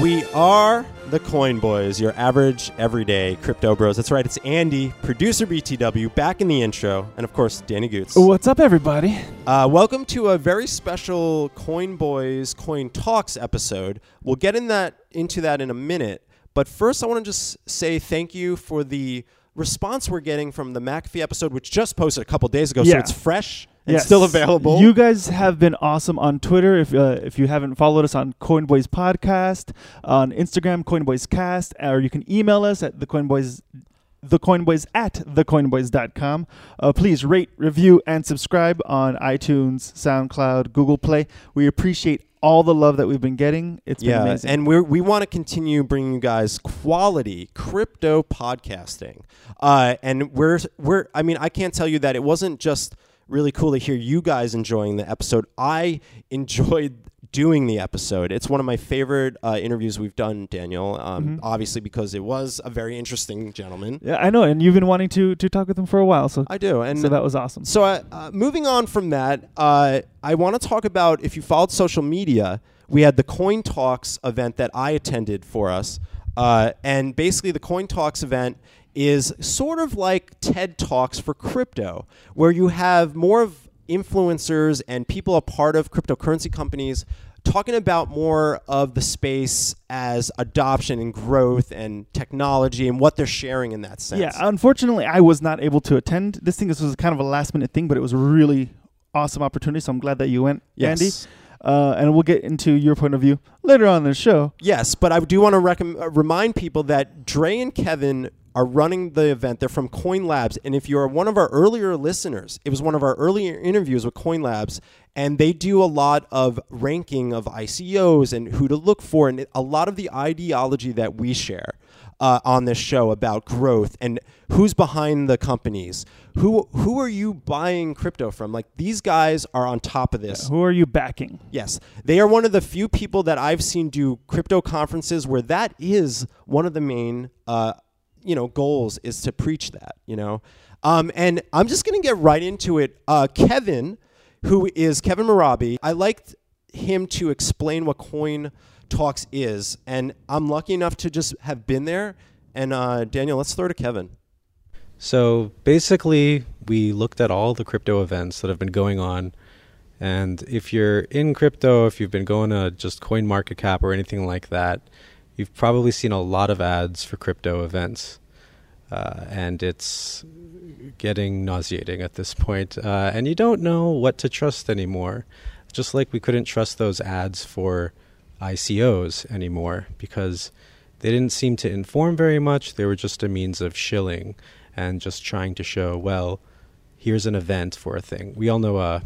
We are the Coin Boys, your average, everyday crypto bros. That's right, it's Andy, producer BTW, back in the intro, and of course, Danny Goots. What's up, everybody? Uh, welcome to a very special Coin Boys Coin Talks episode. We'll get in that into that in a minute, but first, I want to just say thank you for the response we're getting from the McAfee episode, which just posted a couple days ago, so it's fresh and Yes. still available. You guys have been awesome on Twitter. If uh, if you haven't followed us on Coinboys Podcast, on Instagram, Coinboys Cast, or you can email us at the Coinboys thecoinboys at thecoinboys.com. Uh, please rate, review, and subscribe on iTunes, SoundCloud, Google Play. We appreciate all the love that we've been getting. It's been amazing. and we we want to continue bringing you guys quality crypto podcasting. Uh, and we're we're I mean I can't tell you that it wasn't just really cool to hear you guys enjoying the episode. I enjoyed doing the episode. It's one of my favorite uh, interviews we've done, Daniel. Um, Mhm. Obviously because it was a very interesting gentleman. yeah, I know, and you've been wanting to to talk with him for a while, so I do, and so that was awesome. so, uh, uh, moving on from that, uh, I want to talk about if you followed social media, we had the Coin Talks event that I attended for us. Uh, and basically, the Coin Talks event is sort of like TED Talks for crypto, where you have more of influencers and people a part of cryptocurrency companies talking about more of the space as adoption and growth and technology and what they're sharing in that sense. Yeah, unfortunately, I was not able to attend this thing. This was kind of a last minute thing, but it was a really awesome opportunity. So I'm glad that you went, Andy. Uh, and we'll get into your point of view later on in the show. Yes, but I do want to uh, remind people that Dray and Kevin are running the event. They're from Coin Labs, and if you're one of our earlier listeners, it was one of our earlier interviews with Coin Labs, and they do a lot of ranking of ICOs and who to look for, and a lot of the ideology that we share. Uh, on this show about growth and who's behind the companies, who who are you buying crypto from? Like these guys are on top of this. Who are you backing? Yes, they are one of the few people that I've seen do crypto conferences where that is one of the main, uh, you know, goals is to preach that. You know, um, and I'm just gonna get right into it. Uh, Kevin, who is Kevin Marabi, I liked him to explain what Coin Talks is, and I'm lucky enough to just have been there. And uh, Daniel, let's throw to Kevin. So basically, we looked at all the crypto events that have been going on. And if you're in crypto, if you've been going to just Coin Market Cap or anything like that, you've probably seen a lot of ads for crypto events. Uh, and it's getting nauseating at this point. Uh, and you don't know what to trust anymore. Just like we couldn't trust those ads for ICOs anymore because they didn't seem to inform very much. They were just a means of shilling and just trying to show, well, here's an event for a thing. We all know uh,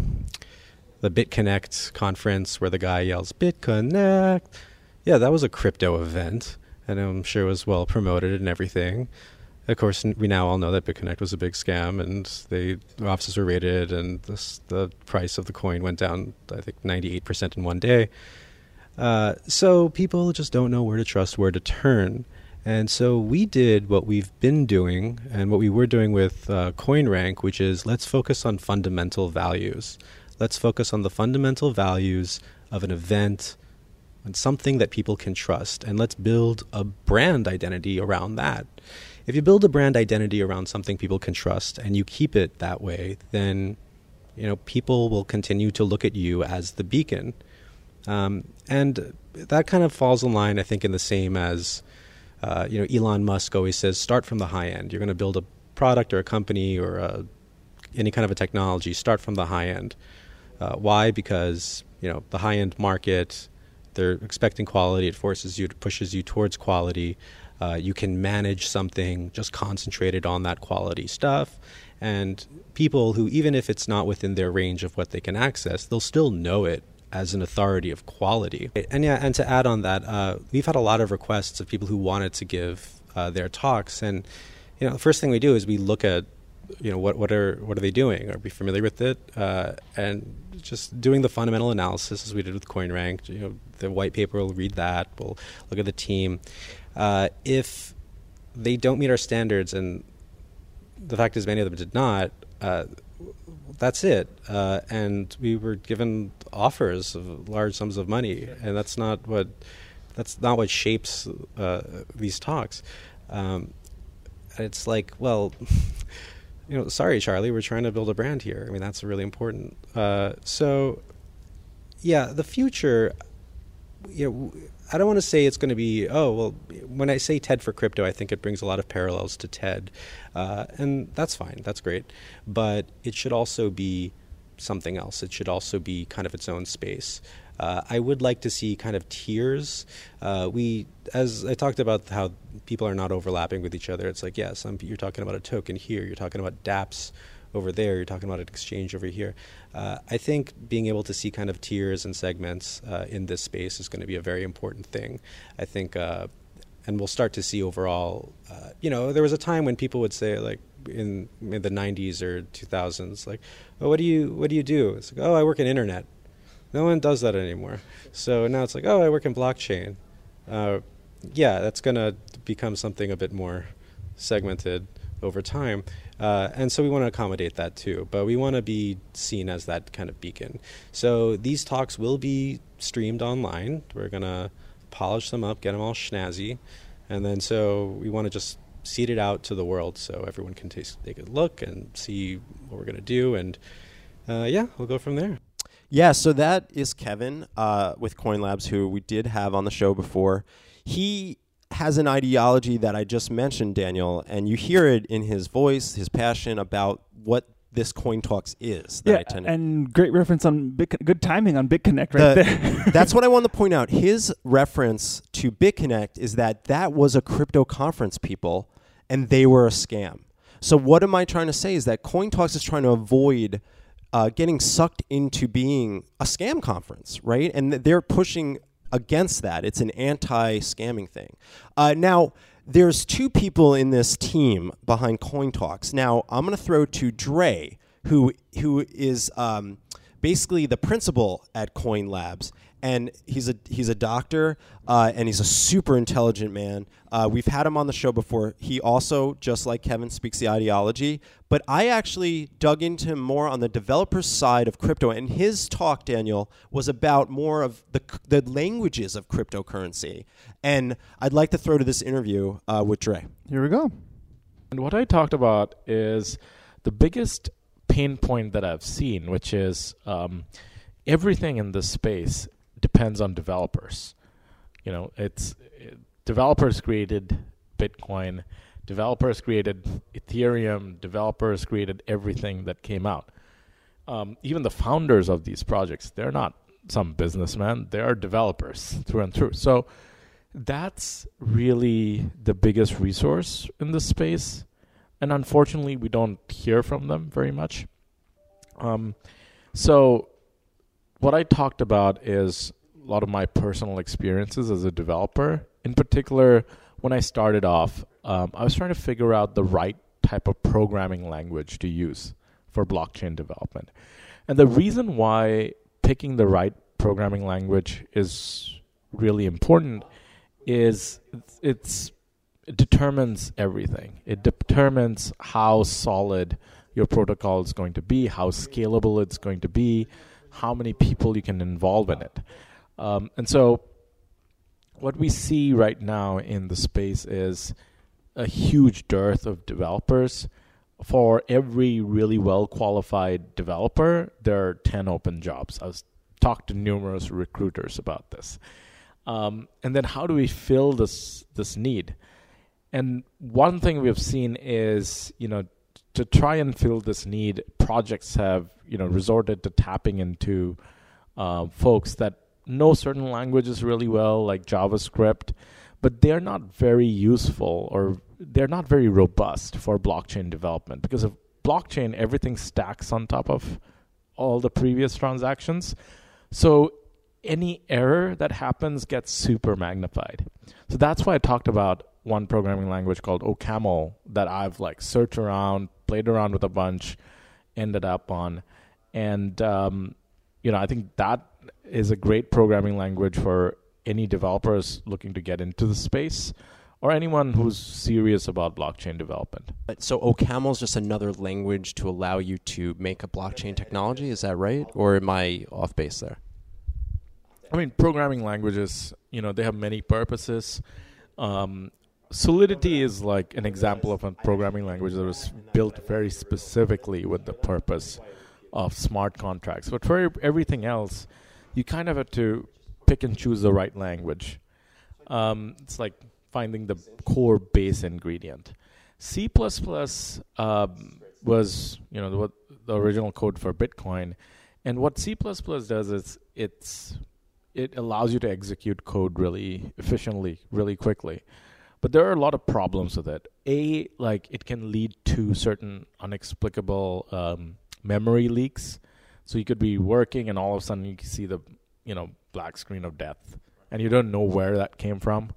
the BitConnect conference where the guy yells, BitConnect. Yeah, that was a crypto event, and I'm sure it was well promoted and everything. Of course, we now all know that BitConnect was a big scam, and they the offices were raided, and this, the price of the coin went down, I think, 98% in one day. Uh, so people just don't know where to trust, where to turn. And so we did what we've been doing and what we were doing with uh, CoinRank, which is let's focus on fundamental values. Let's focus on the fundamental values of an event, on something that people can trust, and let's build a brand identity around that. If you build a brand identity around something people can trust and you keep it that way, then you know people will continue to look at you as the beacon. Um, and that kind of falls in line, I think, in the same as uh, you know Elon Musk always says: start from the high end. You're going to build a product or a company or a, any kind of a technology. Start from the high end. Uh, why? Because you know the high end market, they're expecting quality. It forces you, it pushes you towards quality. Uh, you can manage something just concentrated on that quality stuff. And people who, even if it's not within their range of what they can access, they'll still know it as an authority of quality. And yeah, and to add on that, uh, we've had a lot of requests of people who wanted to give uh, their talks. And you know, the first thing we do is we look at you know what what are what are they doing? Are we familiar with it? Uh, and just doing the fundamental analysis as we did with CoinRank. You know, the white paper. We'll read that. We'll look at the team. Uh, if they don't meet our standards, and the fact is many of them did not, uh, that's it. Uh, and we were given offers of large sums of money, and that's not what that's not what shapes uh, these talks. Um, it's like, well, you know, sorry, Charlie, we're trying to build a brand here. I mean, that's really important. Uh, so, yeah, the future, you know, I don't want to say it's going to be, oh, well, when I say TED for crypto, I think it brings a lot of parallels to TED. Uh, and that's fine, that's great. But it should also be something else. It should also be kind of its own space. Uh, I would like to see kind of tiers. Uh, we, as I talked about, how people are not overlapping with each other. It's like, yeah, you're talking about a token here, you're talking about DApps over there, you're talking about an exchange over here. Uh, I think being able to see kind of tiers and segments uh, in this space is going to be a very important thing. I think, uh, and we'll start to see overall. Uh, you know, there was a time when people would say like in, in the 90s or 2000s, like, oh, what do you what do you do? It's like, oh, I work in internet. No one does that anymore. So now it's like, oh, I work in blockchain. Uh, yeah, that's going to become something a bit more segmented over time. Uh, and so we want to accommodate that too. But we want to be seen as that kind of beacon. So these talks will be streamed online. We're going to polish them up, get them all snazzy. And then so we want to just seed it out to the world so everyone can take, take a look and see what we're going to do. And uh, yeah, we'll go from there. Yeah, so that is Kevin uh, with Coin Labs, who we did have on the show before. He has an ideology that I just mentioned, Daniel, and you hear it in his voice, his passion about what this Coin Talks is. yeah, and great reference on Bit, good timing on BitConnect right The- there. That's what I want to point out. His reference to BitConnect is that that was a crypto conference, people, and they were a scam. So what am I trying to say is that Coin Talks is trying to avoid uh, getting sucked into being a scam conference, right? And they're pushing against that. It's an anti-scamming thing. Uh, now, there's two people in this team behind Coin Talks. Now, I'm going to throw to Dray, who who is um, basically the principal at Coin Labs, and he's a he's a doctor uh, and he's a super intelligent man. Uh, we've had him on the show before. He also, just like Kevin, speaks the ideology. But I actually dug into him more on the developer side of crypto, and his talk, Daniel, was about more of the the languages of cryptocurrency. And I'd like to throw to this interview uh, with Dray. Here we go. And what I talked about is the biggest pain point that I've seen, which is um, everything in this space depends on developers. You know, it's it, developers created Bitcoin, developers created Ethereum, developers created everything that came out. Um, even the founders of these projects, they're not some businessmen; they are developers through and through. So that's really the biggest resource in this space and unfortunately we don't hear from them very much um, so what i talked about is a lot of my personal experiences as a developer in particular when i started off um, i was trying to figure out the right type of programming language to use for blockchain development and the reason why picking the right programming language is really important is it's, it determines everything. It determines how solid your protocol is going to be, how scalable it's going to be, how many people you can involve in it. Um, and so, what we see right now in the space is a huge dearth of developers. For every really well qualified developer, there are 10 open jobs. I was talked to numerous recruiters about this. Um, and then how do we fill this this need? And one thing we've seen is, you know, to try and fill this need, projects have, you know, resorted to tapping into uh, folks that know certain languages really well, like JavaScript, but they're not very useful or they're not very robust for blockchain development because of blockchain, everything stacks on top of all the previous transactions. So any error that happens gets super magnified. So that's why I talked about one programming language called OCaml that I've like searched around, played around with a bunch, ended up on, and um, you know I think that is a great programming language for any developers looking to get into the space or anyone who's serious about blockchain development. So OCaml is just another language to allow you to make a blockchain technology. Is that right, or am I off base there? I mean, programming languages, you know, they have many purposes. Um, Solidity is like an example of a programming language that was built very specifically with the purpose of smart contracts. But for everything else, you kind of have to pick and choose the right language. Um, it's like finding the core base ingredient. C++ um, was, you know, the, the original code for Bitcoin, and what C++ does is it's it allows you to execute code really efficiently, really quickly. But there are a lot of problems with it. A, like it can lead to certain inexplicable um, memory leaks. So you could be working and all of a sudden you see the, you know, black screen of death, and you don't know where that came from.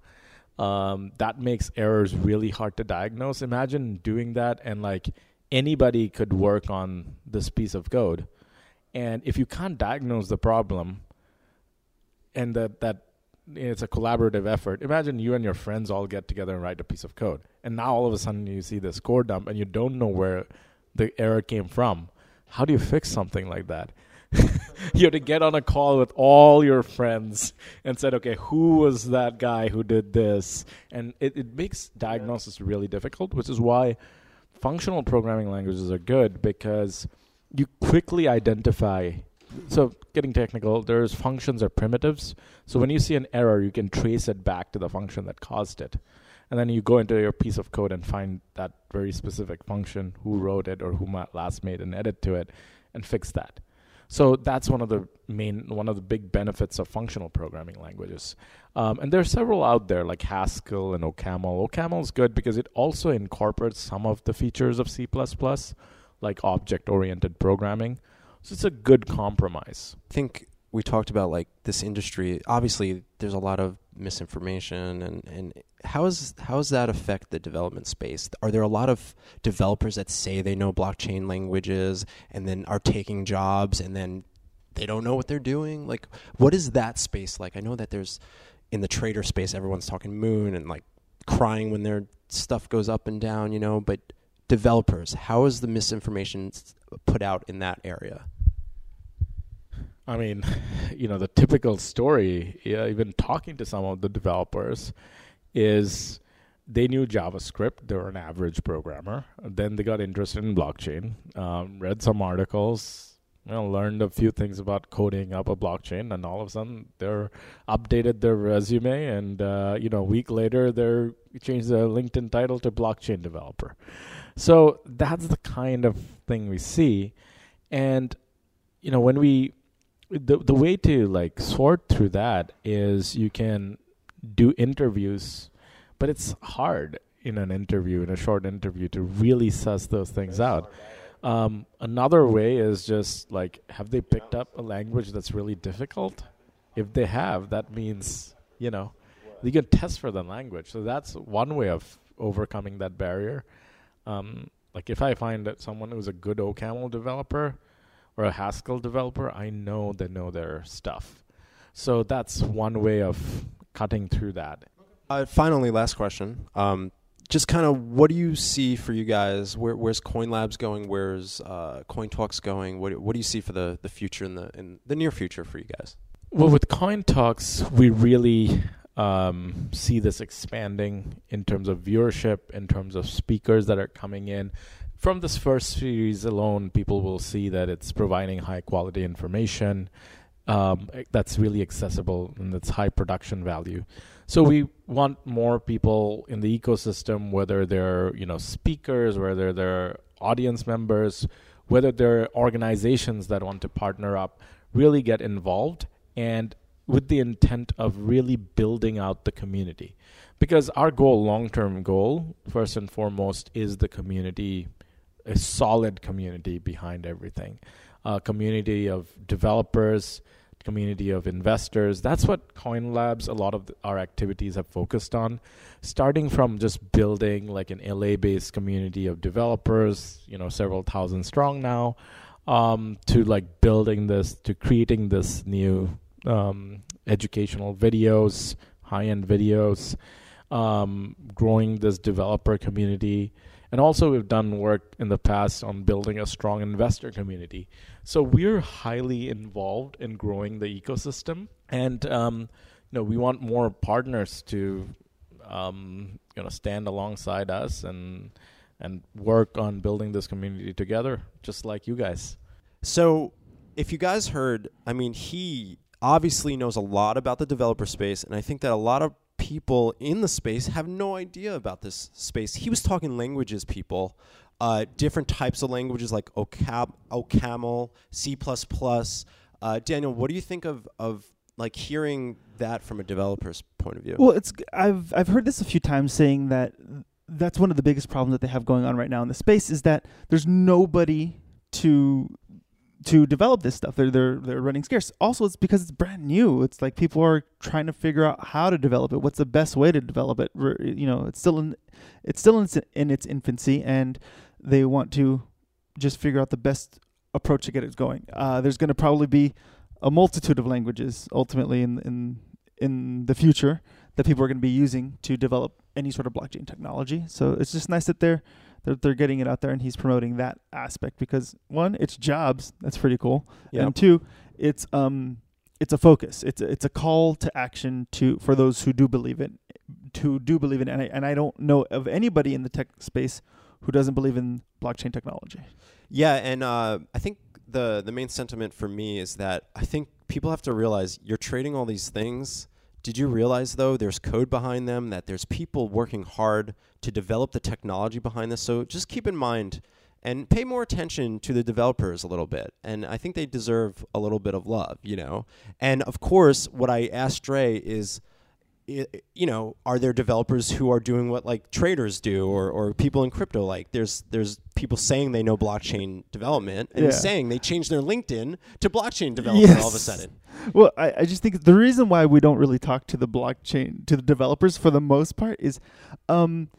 Um, that makes errors really hard to diagnose. Imagine doing that and like anybody could work on this piece of code, and if you can't diagnose the problem, and that that it's a collaborative effort. Imagine you and your friends all get together and write a piece of code, and now all of a sudden you see this code dump, and you don't know where the error came from. How do you fix something like that? you have to get on a call with all your friends and said, okay, who was that guy who did this? And it, it makes diagnosis really difficult, which is why functional programming languages are good because you quickly identify so getting technical, there's functions or primitives. So when you see an error, you can trace it back to the function that caused it. And then you go into your piece of code and find that very specific function, who wrote it or who last made an edit to it, and fix that. So that's one of the main, one of the big benefits of functional programming languages. Um, and there are several out there like Haskell and OCaml. OCaml is good because it also incorporates some of the features of C++, like object-oriented programming. So it's a good compromise. I think we talked about like this industry. Obviously, there's a lot of misinformation, and and how is how does that affect the development space? Are there a lot of developers that say they know blockchain languages and then are taking jobs and then they don't know what they're doing? Like, what is that space like? I know that there's in the trader space, everyone's talking moon and like crying when their stuff goes up and down, you know. But developers, how is the misinformation put out in that area? I mean, you know, the typical story, even talking to some of the developers, is they knew JavaScript. They were an average programmer. Then they got interested in blockchain, um, read some articles, you know, learned a few things about coding up a blockchain, and all of a sudden they're updated their resume, and uh, you know, a week later they're changed their LinkedIn title to blockchain developer. So that's the kind of thing we see, and you know, when we the the way to like sort through that is you can do interviews, but it's hard in an interview, in a short interview, to really suss those things out. Um, another way is just like, have they picked up a language that's really difficult? If they have, that means you know you can test for the language. So that's one way of overcoming that barrier. Um, like if I find that someone who's a good OCaml developer, or a Haskell developer, I know they know their stuff. So that's one way of cutting through that. Uh, finally, last question. Um, just kind of what do you see for you guys? Where, where's Coin Labs going? Where's uh, Coin Talks going? What, what do you see for the, the future in the in the near future for you guys? Well, with Coin Talks, we really um, see this expanding in terms of viewership, in terms of speakers that are coming in, from this first series alone, people will see that it's providing high quality information um, that's really accessible and it's high production value. So we want more people in the ecosystem, whether they're you know speakers, whether they're audience members, whether they're organizations that want to partner up, really get involved and with the intent of really building out the community. Because our goal, long term goal, first and foremost, is the community a solid community behind everything. A community of developers, community of investors. That's what Coin Labs, a lot of our activities have focused on, starting from just building like an LA-based community of developers, you know, several thousand strong now, um, to like building this, to creating this new um, educational videos, high-end videos, um, growing this developer community And also, we've done work in the past on building a strong investor community. So we're highly involved in growing the ecosystem, and um, you know, we want more partners to um, you know stand alongside us and and work on building this community together, just like you guys. So, if you guys heard, I mean, he obviously knows a lot about the developer space, and I think that a lot of people in the space have no idea about this space. He was talking languages, people, uh, different types of languages like OCaml, C++. Uh, Daniel, what do you think of, of like hearing that from a developer's point of view? Well, it's I've I've heard this a few times saying that that's one of the biggest problems that they have going on right now in the space is that there's nobody to to develop this stuff. They're they're they're running scarce. Also, it's because it's brand new. It's like people are trying to figure out how to develop it. What's the best way to develop it? You know, it's still in it's still in, in its infancy, and they want to just figure out the best approach to get it going. Uh, there's going to probably be a multitude of languages ultimately in in in the future that people are going to be using to develop any sort of blockchain technology. So it's just nice that they're they're, they're getting it out there and he's promoting that aspect because one, it's jobs. That's pretty cool. Yep. And two, it's um it's a focus. It's a, it's a call to action to for those who do believe it, who do believe it. And I and I don't know of anybody in the tech space who doesn't believe in blockchain technology. Yeah, and uh, I think the the main sentiment for me is that I think people have to realize you're trading all these things did you realize, though, there's code behind them, that there's people working hard to develop the technology behind this? So just keep in mind and pay more attention to the developers a little bit. And I think they deserve a little bit of love, you know? And of course, what I asked Dray is, you know, are there developers who are doing what like traders do or, or people in crypto like? There's there's people saying they know blockchain development and yeah. saying they changed their LinkedIn to blockchain development yes. all of a sudden. Well, I, I just think the reason why we don't really talk to the blockchain to the developers for the most part is um,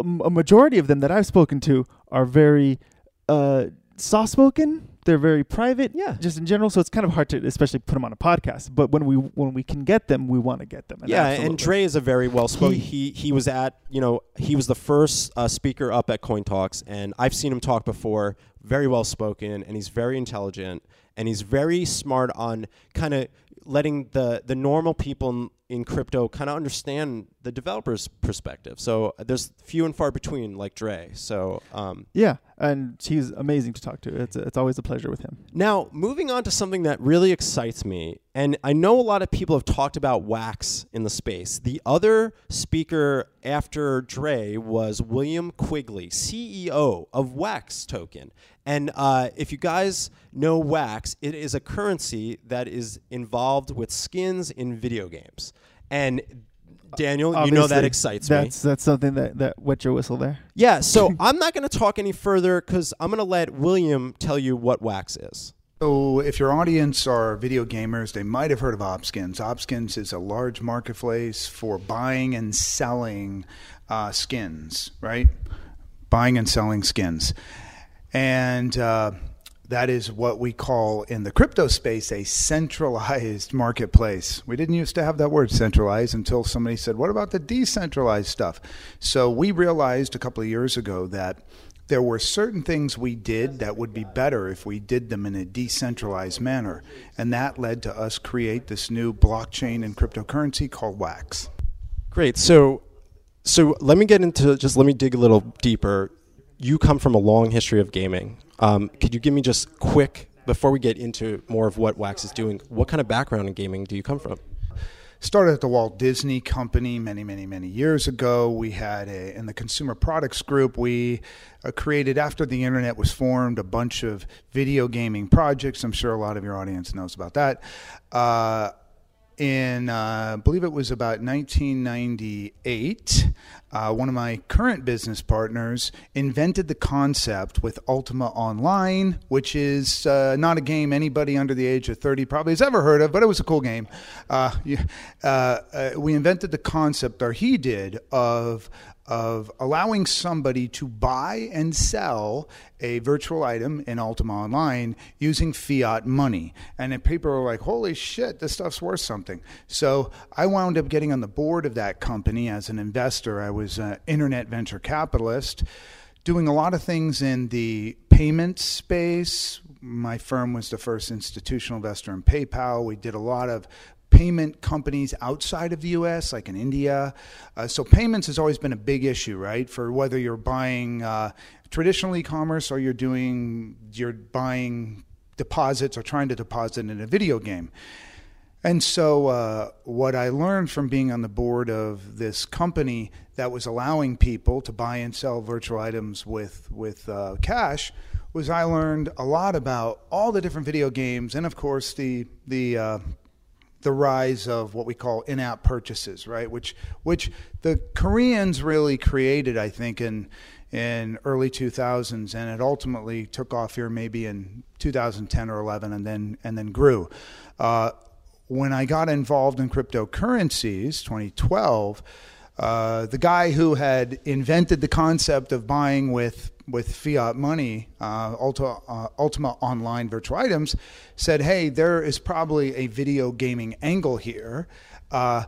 a majority of them that I've spoken to are very uh, soft spoken they're very private, yeah, just in general. So it's kind of hard to, especially put them on a podcast. But when we when we can get them, we want to get them. And yeah, absolutely. and Dray is a very well spoken. He, he, he was at you know he was the first uh, speaker up at Coin Talks, and I've seen him talk before. Very well spoken, and he's very intelligent, and he's very smart on kind of letting the the normal people in, in crypto kind of understand the developer's perspective. So there's few and far between, like Dray. So um, yeah, and he's amazing to talk to. It's it's always a pleasure with him. Now moving on to something that really excites me, and I know a lot of people have talked about Wax in the space. The other speaker after Dray was William Quigley, CEO of Wax Token, and uh, if you guys know Wax, it is a currency that is involved with skins in video games. And Daniel, Obviously, you know that excites that's, me. That's something that, that wet your whistle there. Yeah, so I'm not going to talk any further because I'm going to let William tell you what Wax is. So, if your audience are video gamers, they might have heard of Opskins. Opskins is a large marketplace for buying and selling uh, skins, right? Buying and selling skins. And uh, that is what we call in the crypto space a centralized marketplace. We didn't used to have that word centralized until somebody said, What about the decentralized stuff? So we realized a couple of years ago that there were certain things we did that would be better if we did them in a decentralized manner. And that led to us create this new blockchain and cryptocurrency called Wax. Great. So so let me get into just let me dig a little deeper you come from a long history of gaming. Um, could you give me just quick before we get into more of what Wax is doing? What kind of background in gaming do you come from? started at the Walt Disney Company many, many, many years ago. We had a, in the consumer products group, we uh, created, after the internet was formed, a bunch of video gaming projects. I'm sure a lot of your audience knows about that. Uh, in, uh, I believe it was about 1998, uh, one of my current business partners invented the concept with Ultima Online, which is uh, not a game anybody under the age of 30 probably has ever heard of, but it was a cool game. Uh, uh, uh, we invented the concept, or he did, of of allowing somebody to buy and sell a virtual item in Ultima Online using fiat money. And people were like, holy shit, this stuff's worth something. So I wound up getting on the board of that company as an investor. I was an internet venture capitalist doing a lot of things in the payment space. My firm was the first institutional investor in PayPal. We did a lot of payment companies outside of the US, like in India. Uh, so payments has always been a big issue, right? For whether you're buying uh, traditional e-commerce or you're doing you're buying deposits or trying to deposit in a video game. And so, uh, what I learned from being on the board of this company that was allowing people to buy and sell virtual items with with uh, cash was I learned a lot about all the different video games, and of course the the uh, the rise of what we call in-app purchases, right? Which which the Koreans really created, I think, in in early 2000s, and it ultimately took off here maybe in 2010 or 11, and then and then grew. Uh, when I got involved in cryptocurrencies, 2012, uh, the guy who had invented the concept of buying with with fiat money, uh, Ultima, uh, Ultima Online virtual items, said, "Hey, there is probably a video gaming angle here." Uh,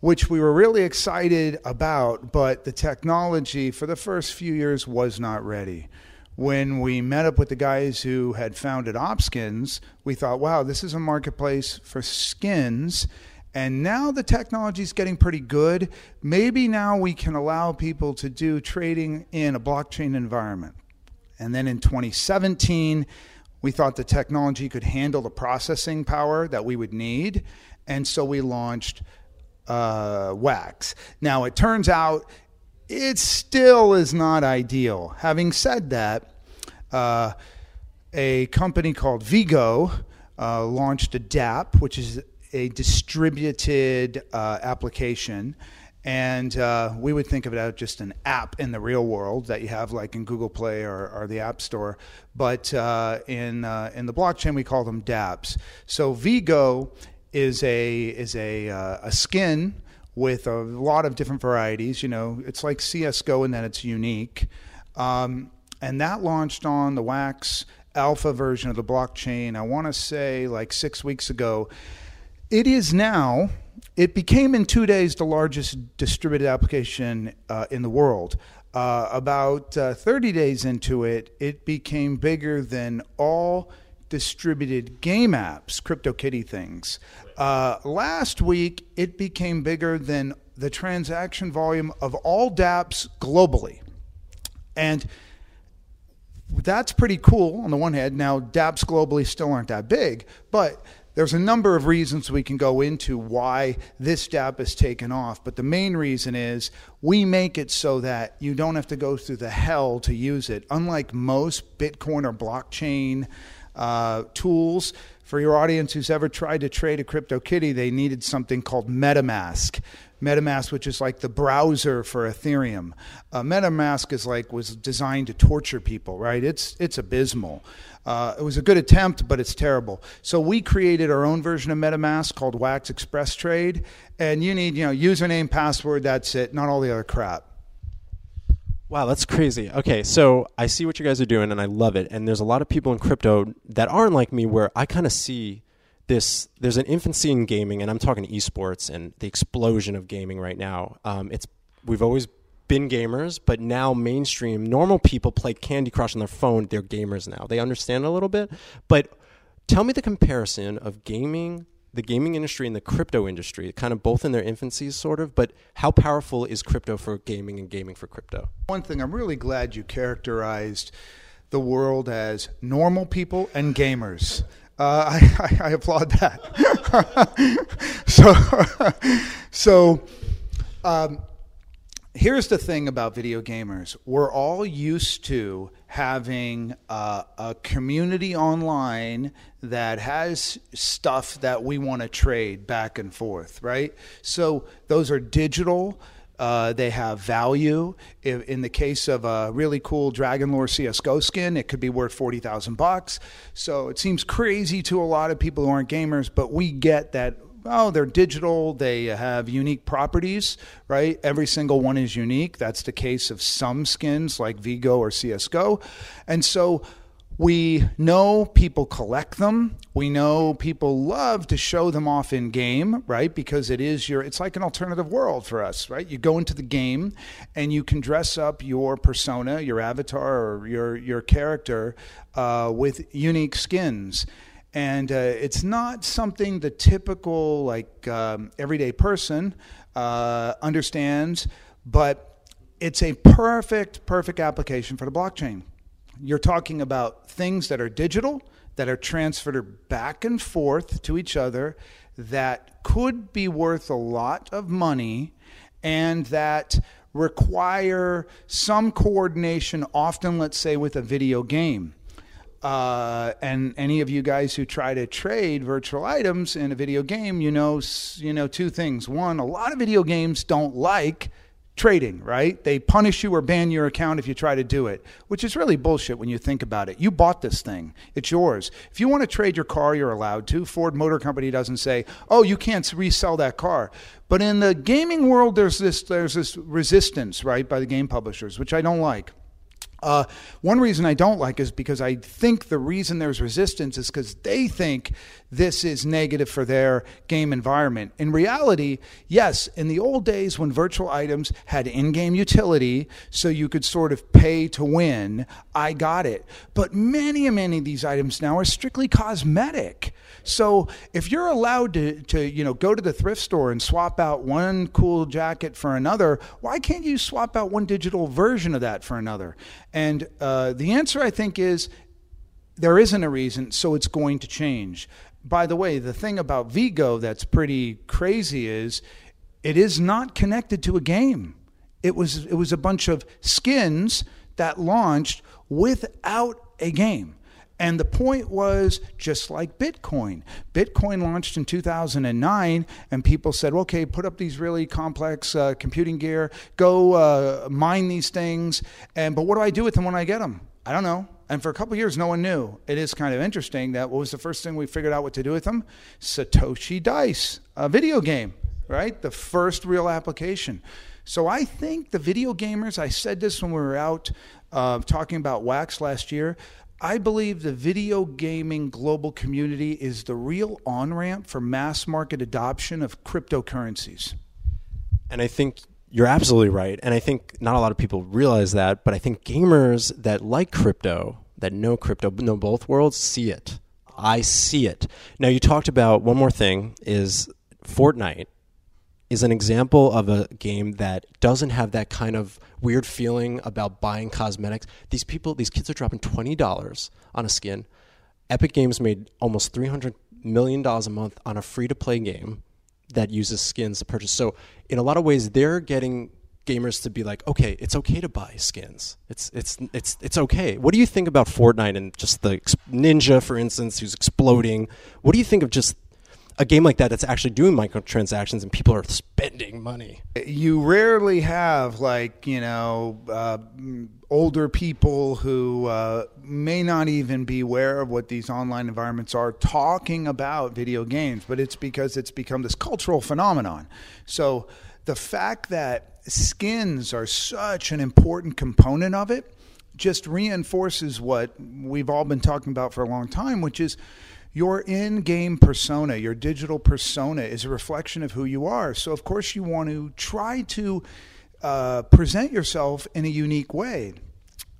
which we were really excited about, but the technology for the first few years was not ready when we met up with the guys who had founded Opskins, we thought, wow, this is a marketplace for skins. And now the technology is getting pretty good. Maybe now we can allow people to do trading in a blockchain environment. And then in 2017, we thought the technology could handle the processing power that we would need. And so we launched uh, Wax. Now, it turns out it still is not ideal. Having said that, uh, a company called VGO uh, launched a DApp, which is a distributed uh, application. And uh, we would think of it as just an app in the real world that you have, like in Google Play or, or the App Store. But uh, in uh, in the blockchain, we call them DApps. So VGO is a is a a skin with a lot of different varieties. You know, it's like CSGO in that it's unique. Um, and that launched on the Wax alpha version of the blockchain, I want to say like six weeks ago. It is now, it became in two days the largest distributed application uh, in the world. Uh, about uh, 30 days into it, it became bigger than all distributed game apps, CryptoKitty things. Uh, last week, it became bigger than the transaction volume of all dApps globally. And that's pretty cool on the one hand. Now, dApps globally still aren't that big, but there's a number of reasons we can go into why this dApp has taken off. But the main reason is we make it so that you don't have to go through the hell to use it. Unlike most Bitcoin or blockchain uh, tools, for your audience who's ever tried to trade a CryptoKitty, they needed something called MetaMask. MetaMask, which is like the browser for Ethereum. Uh, MetaMask is like was designed to torture people, right? It's it's abysmal. Uh, it was a good attempt, but it's terrible. So we created our own version of MetaMask called Wax Express Trade, and you need you know username, password. That's it. Not all the other crap. Wow, that's crazy. Okay, so I see what you guys are doing and I love it. And there's a lot of people in crypto that aren't like me where I kind of see this there's an infancy in gaming, and I'm talking esports and the explosion of gaming right now. Um, it's we've always been gamers, but now mainstream normal people play Candy Crush on their phone. They're gamers now. They understand a little bit, but tell me the comparison of gaming the gaming industry and the crypto industry, kind of both in their infancies, sort of, but how powerful is crypto for gaming and gaming for crypto? One thing I'm really glad you characterized the world as normal people and gamers. Uh, I, I, I, applaud that. so, so um, here's the thing about video gamers we're all used to having uh, a community online that has stuff that we want to trade back and forth, right? So those are digital. Uh, they have value. In the case of a really cool Dragon Lore CS:GO skin, it could be worth forty thousand bucks. So it seems crazy to a lot of people who aren't gamers, but we get that. Oh, they're digital. They have unique properties, right? Every single one is unique. That's the case of some skins like VGO or CS:GO, and so we know people collect them. We know people love to show them off in game, right? Because it is your, it's like an alternative world for us, right? You go into the game and you can dress up your persona, your avatar, or your, your character uh, with unique skins. And uh, it's not something the typical, like, um, everyday person uh, understands, but it's a perfect, perfect application for the blockchain you're talking about things that are digital, that are transferred back and forth to each other, that could be worth a lot of money, and that require some coordination, often, let's say, with a video game. Uh, and any of you guys who try to trade virtual items in a video game, you know, you know two things. One, a lot of video games don't like trading, right? They punish you or ban your account if you try to do it, which is really bullshit when you think about it. You bought this thing, it's yours. If you want to trade your car, you're allowed to. Ford Motor Company doesn't say, "Oh, you can't resell that car." But in the gaming world, there's this there's this resistance, right, by the game publishers, which I don't like. Uh, one reason I don't like is because I think the reason there's resistance is because they think this is negative for their game environment. In reality, yes, in the old days when virtual items had in game utility, so you could sort of pay to win, I got it. But many, many of these items now are strictly cosmetic. So if you're allowed to, to you know go to the thrift store and swap out one cool jacket for another, why can't you swap out one digital version of that for another? And uh, the answer I think is there isn't a reason, so it's going to change. By the way, the thing about VGO that's pretty crazy is it is not connected to a game. It was it was a bunch of skins that launched without a game. And the point was just like Bitcoin. Bitcoin launched in 2009, and people said, okay, put up these really complex uh, computing gear, go uh, mine these things. And, but what do I do with them when I get them? I don't know. And for a couple years, no one knew. It is kind of interesting that what was the first thing we figured out what to do with them? Satoshi Dice, a video game, right? The first real application. So I think the video gamers, I said this when we were out uh, talking about Wax last year. I believe the video gaming global community is the real on ramp for mass market adoption of cryptocurrencies. And I think you're absolutely right. And I think not a lot of people realize that, but I think gamers that like crypto, that know crypto, know both worlds, see it. I see it. Now, you talked about one more thing is Fortnite is an example of a game that doesn't have that kind of weird feeling about buying cosmetics. These people, these kids are dropping twenty dollars on a skin. Epic Games made almost three hundred million dollars a month on a free to play game that uses skins to purchase. So in a lot of ways, they're getting gamers to be like, okay, it's okay to buy skins. It's it's it's it's okay. What do you think about Fortnite and just the Ninja, for instance, who's exploding? What do you think of just a game like that that's actually doing microtransactions and people are spending money. You rarely have like you know uh, older people who uh, may not even be aware of what these online environments are talking about video games, but it's because it's become this cultural phenomenon. So the fact that skins are such an important component of it just reinforces what we've all been talking about for a long time, which is your in game persona, your digital persona, is a reflection of who you are. So, of course, you want to try to uh, present yourself in a unique way.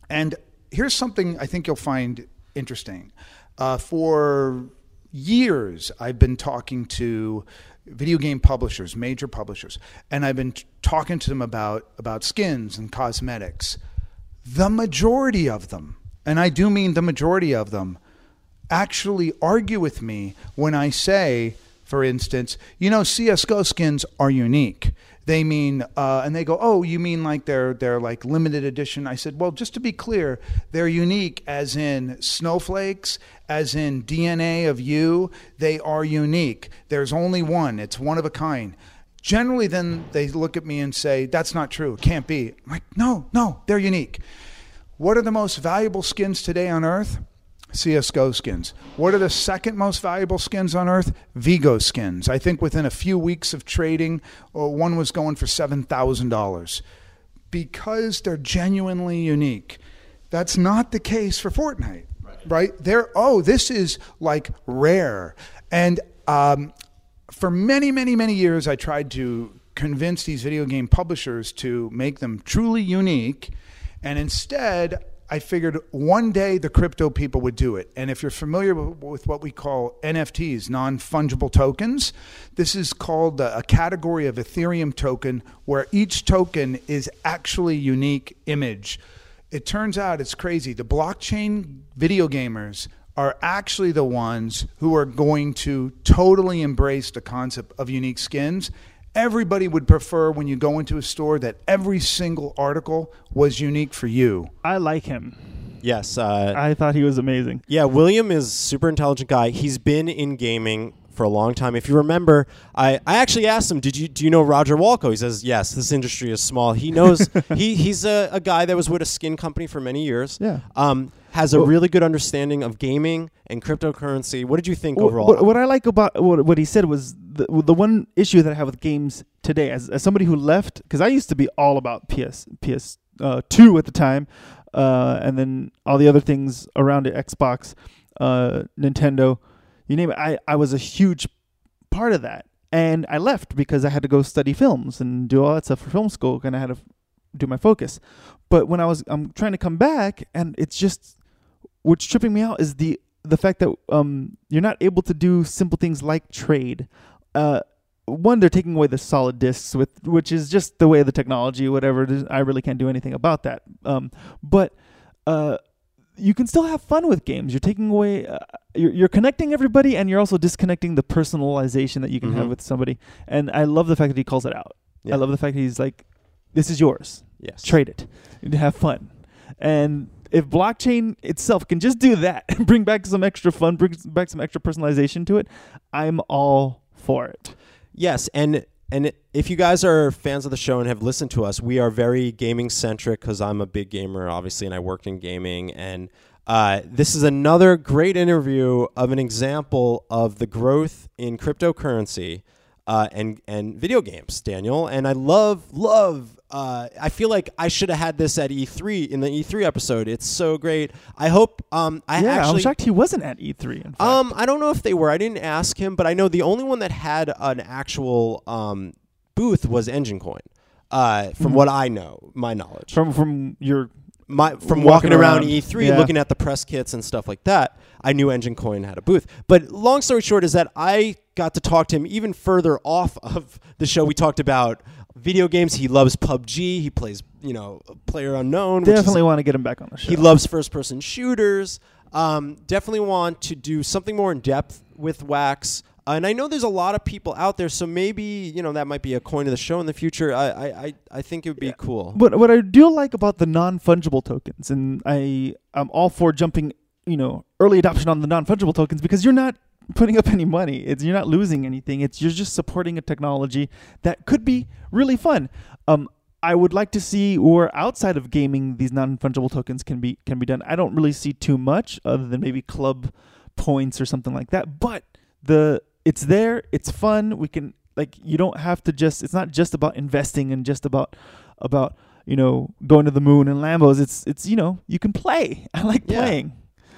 And here's something I think you'll find interesting. Uh, for years, I've been talking to video game publishers, major publishers, and I've been t- talking to them about, about skins and cosmetics. The majority of them, and I do mean the majority of them, actually argue with me when I say, for instance, you know, CS:GO skins are unique. They mean, uh, and they go, oh, you mean like they're they're like limited edition? I said, well, just to be clear, they're unique as in snowflakes, as in DNA of you. They are unique. There's only one. It's one of a kind. Generally, then they look at me and say, that's not true. It can't be. I'm like, no, no, they're unique. What are the most valuable skins today on Earth? CSGO skins. What are the second most valuable skins on earth? VGO skins. I think within a few weeks of trading, uh, one was going for $7,000 because they're genuinely unique. That's not the case for Fortnite. Right. right? They're oh, this is like rare. And um, for many, many, many years, I tried to convince these video game publishers to make them truly unique, and instead. I figured one day the crypto people would do it. And if you're familiar with, what we call NFTs, non fungible tokens, this is called a category of Ethereum token where each token is actually unique image it turns out it's crazy. The blockchain video gamers are actually the ones who are going to totally embrace the concept of unique skins. Everybody would prefer when you go into a store that every single article was unique for you. I like him. Yes. Uh, I thought he was amazing. yeah, William is super intelligent guy. He's been in gaming for a long time. If you remember, I, I actually asked him, "Did you do you know Roger Walco?" He says, "Yes, this industry is small." He knows he he's a, a guy that was with a skin company for many years. Yeah. Um, has a Well- really good understanding of gaming and cryptocurrency. What did you think Wh- overall? What, what I like about what, what he said was the the one issue that I have with games today, as, as somebody who left, because I used to be all about PS PS uh, two at the time, uh, and then all the other things around it, Xbox, uh, Nintendo, you name it. I I was a huge part of that, and I left because I had to go study films and do all that stuff for film school, and I had to do my focus. But when I was I'm trying to come back, and it's just what's tripping me out is the the fact that um you're not able to do simple things like trade. Uh, one, they're taking away the solid discs, with which is just the way of the technology. Whatever, I really can't do anything about that. Um, but uh, you can still have fun with games. You're taking away, uh, you're, you're connecting everybody, and you're also disconnecting the personalization that you can have Mhm. with somebody. And I love the fact that he calls it out. Yeah. I love the fact that he's like, "This is yours. yes. Trade it and have fun." And if blockchain itself can just do that, bring back some extra fun, bring back some extra personalization to it, I'm all for it. Yes, and and if you guys are fans of the show and have listened to us, we are very gaming centric because I'm a big gamer, obviously, and I worked in gaming. And uh, this is another great interview of an example of the growth in cryptocurrency uh, and and video games, Daniel. And I love love. Uh, I feel like I should have had this at E3 in the E3 episode. It's so great. I hope. Um, I yeah, actually I'm shocked he wasn't at E3. In fact. um, I don't know if they were. I didn't ask him, but I know the only one that had an actual um, booth was Enjin Coin. Uh, from Mhm. what I know, my knowledge, from from your my from walking walking, around, around. E3, Yeah. looking at the press kits and stuff like that, I knew Enjin Coin had a booth. But long story short is that I got to talk to him even further off of the show. We talked about video games. He loves PUBG. He plays, you know, Player Unknown. definitely want to get him back on the show. he loves first person shooters. Um, definitely want to do something more in depth with Wax. Uh, and I know there's a lot of people out there, so maybe you know that might be a coin of the show in the future. I I, I, I think it would be Yeah. cool. What what I do like about the non fungible tokens, and I I'm all for jumping, you know, early adoption on the non fungible tokens because you're not putting up any money. It's you're not losing anything. It's you're just supporting a technology that could be really fun. Um, I would like to see where outside of gaming these non fungible tokens can be can be done. I don't really see too much other than maybe club points or something like that. But the it's there. It's fun. We can like you don't have to just. It's not just about investing and just about about you know going to the moon and Lambos. It's it's you know you can play. I like Yeah. playing.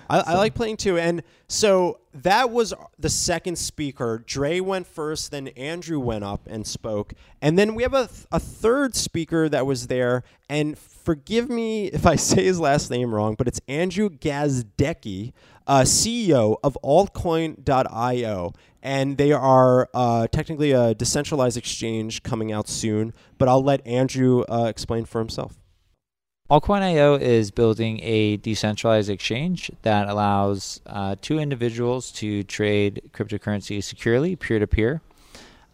I, I like playing too. And so that was the second speaker. Dray went first, then Andrew went up and spoke. And then we have a, a third speaker that was there. And forgive me if I say his last name wrong, but it's Andrew Gazdecki, uh, CEO of altcoin.io. And they are uh, technically a decentralized exchange coming out soon. But I'll let Andrew uh, explain for himself. Altcoin.io is building a decentralized exchange that allows uh, two individuals to trade cryptocurrency securely, peer to peer.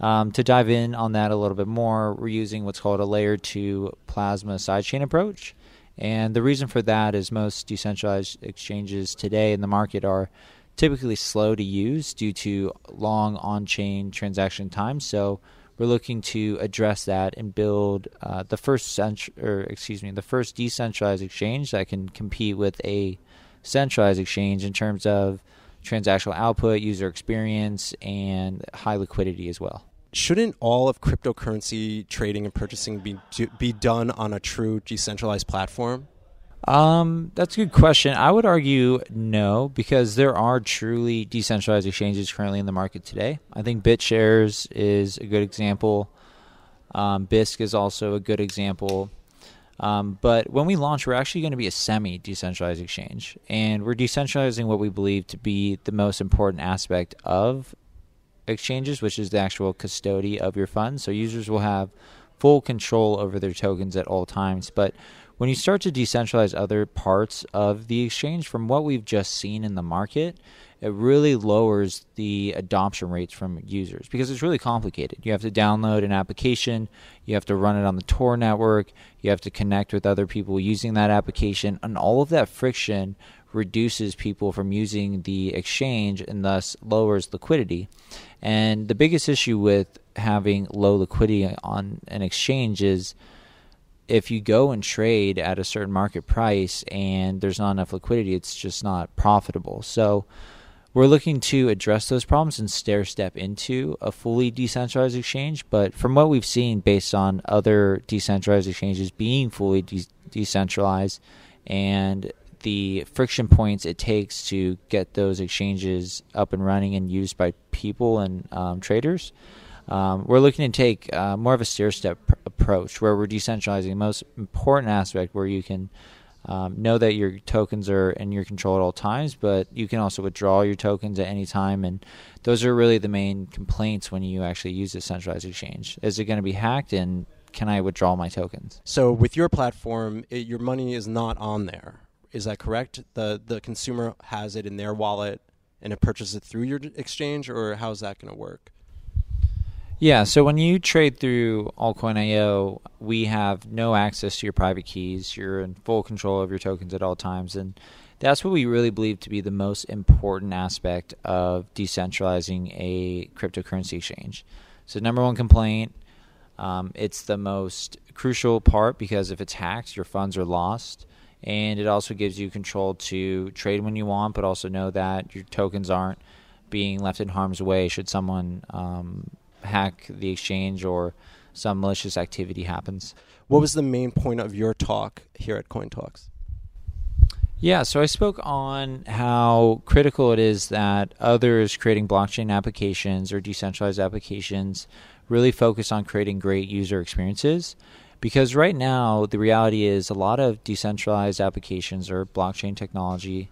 To dive in on that a little bit more, we're using what's called a layer 2 plasma sidechain approach. And the reason for that is most decentralized exchanges today in the market are typically slow to use due to long on chain transaction times. So we're looking to address that and build uh, the first cent- or excuse me, the first decentralized exchange that can compete with a centralized exchange in terms of transactional output, user experience, and high liquidity as well. shouldn't all of cryptocurrency trading and purchasing be be done on a true decentralized platform? Um, that's a good question. I would argue no, because there are truly decentralized exchanges currently in the market today. I think BitShares is a good example. Um, Bisq is also a good example. Um, but when we launch, we're actually going to be a semi decentralized exchange. And we're decentralizing what we believe to be the most important aspect of exchanges, which is the actual custody of your funds. So users will have full control over their tokens at all times. But when you start to decentralize other parts of the exchange, from what we've just seen in the market, it really lowers the adoption rates from users because it's really complicated. You have to download an application, you have to run it on the Tor network, you have to connect with other people using that application, and all of that friction reduces people from using the exchange and thus lowers liquidity. And the biggest issue with having low liquidity on an exchange is if you go and trade at a certain market price and there's not enough liquidity, it's just not profitable. So we're looking to address those problems and stair step into a fully decentralized exchange. But from what we've seen, based on other decentralized exchanges being fully de- decentralized and the friction points it takes to get those exchanges up and running and used by people and um, traders, um, we're looking to take uh, more of a stair step pr- approach where we're decentralizing the most important aspect where you can um, know that your tokens are in your control at all times, but you can also withdraw your tokens at any time. And those are really the main complaints when you actually use a centralized exchange. Is it going to be hacked and can I withdraw my tokens? So with your platform, it, your money is not on there. Is that correct? The the consumer has it in their wallet and it purchases it through your exchange, or how's that going to work? Yeah, so when you trade through Altcoin.io, we have no access to your private keys. You're in full control of your tokens at all times. And that's what we really believe to be the most important aspect of decentralizing a cryptocurrency exchange. So, number one complaint um, it's the most crucial part because if it's hacked, your funds are lost. And it also gives you control to trade when you want, but also know that your tokens aren't being left in harm's way should someone um, hack the exchange or some malicious activity happens. What was the main point of your talk here at Coin Talks? Yeah, so I spoke on how critical it is that others creating blockchain applications or decentralized applications really focus on creating great user experiences. Because right now, the reality is a lot of decentralized applications or blockchain technology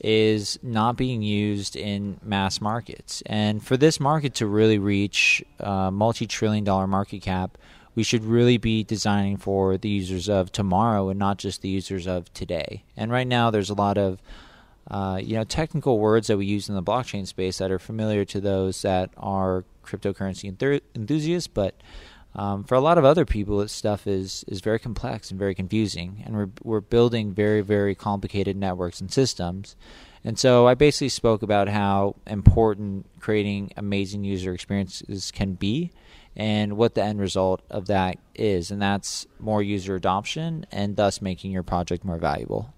is not being used in mass markets. And for this market to really reach a multi trillion dollar market cap, we should really be designing for the users of tomorrow and not just the users of today. And right now, there's a lot of uh, you know technical words that we use in the blockchain space that are familiar to those that are cryptocurrency enth- enthusiasts, but um, for a lot of other people, this stuff is is very complex and very confusing, and we're we're building very very complicated networks and systems. And so I basically spoke about how important creating amazing user experiences can be, and what the end result of that is, and that's more user adoption, and thus making your project more valuable.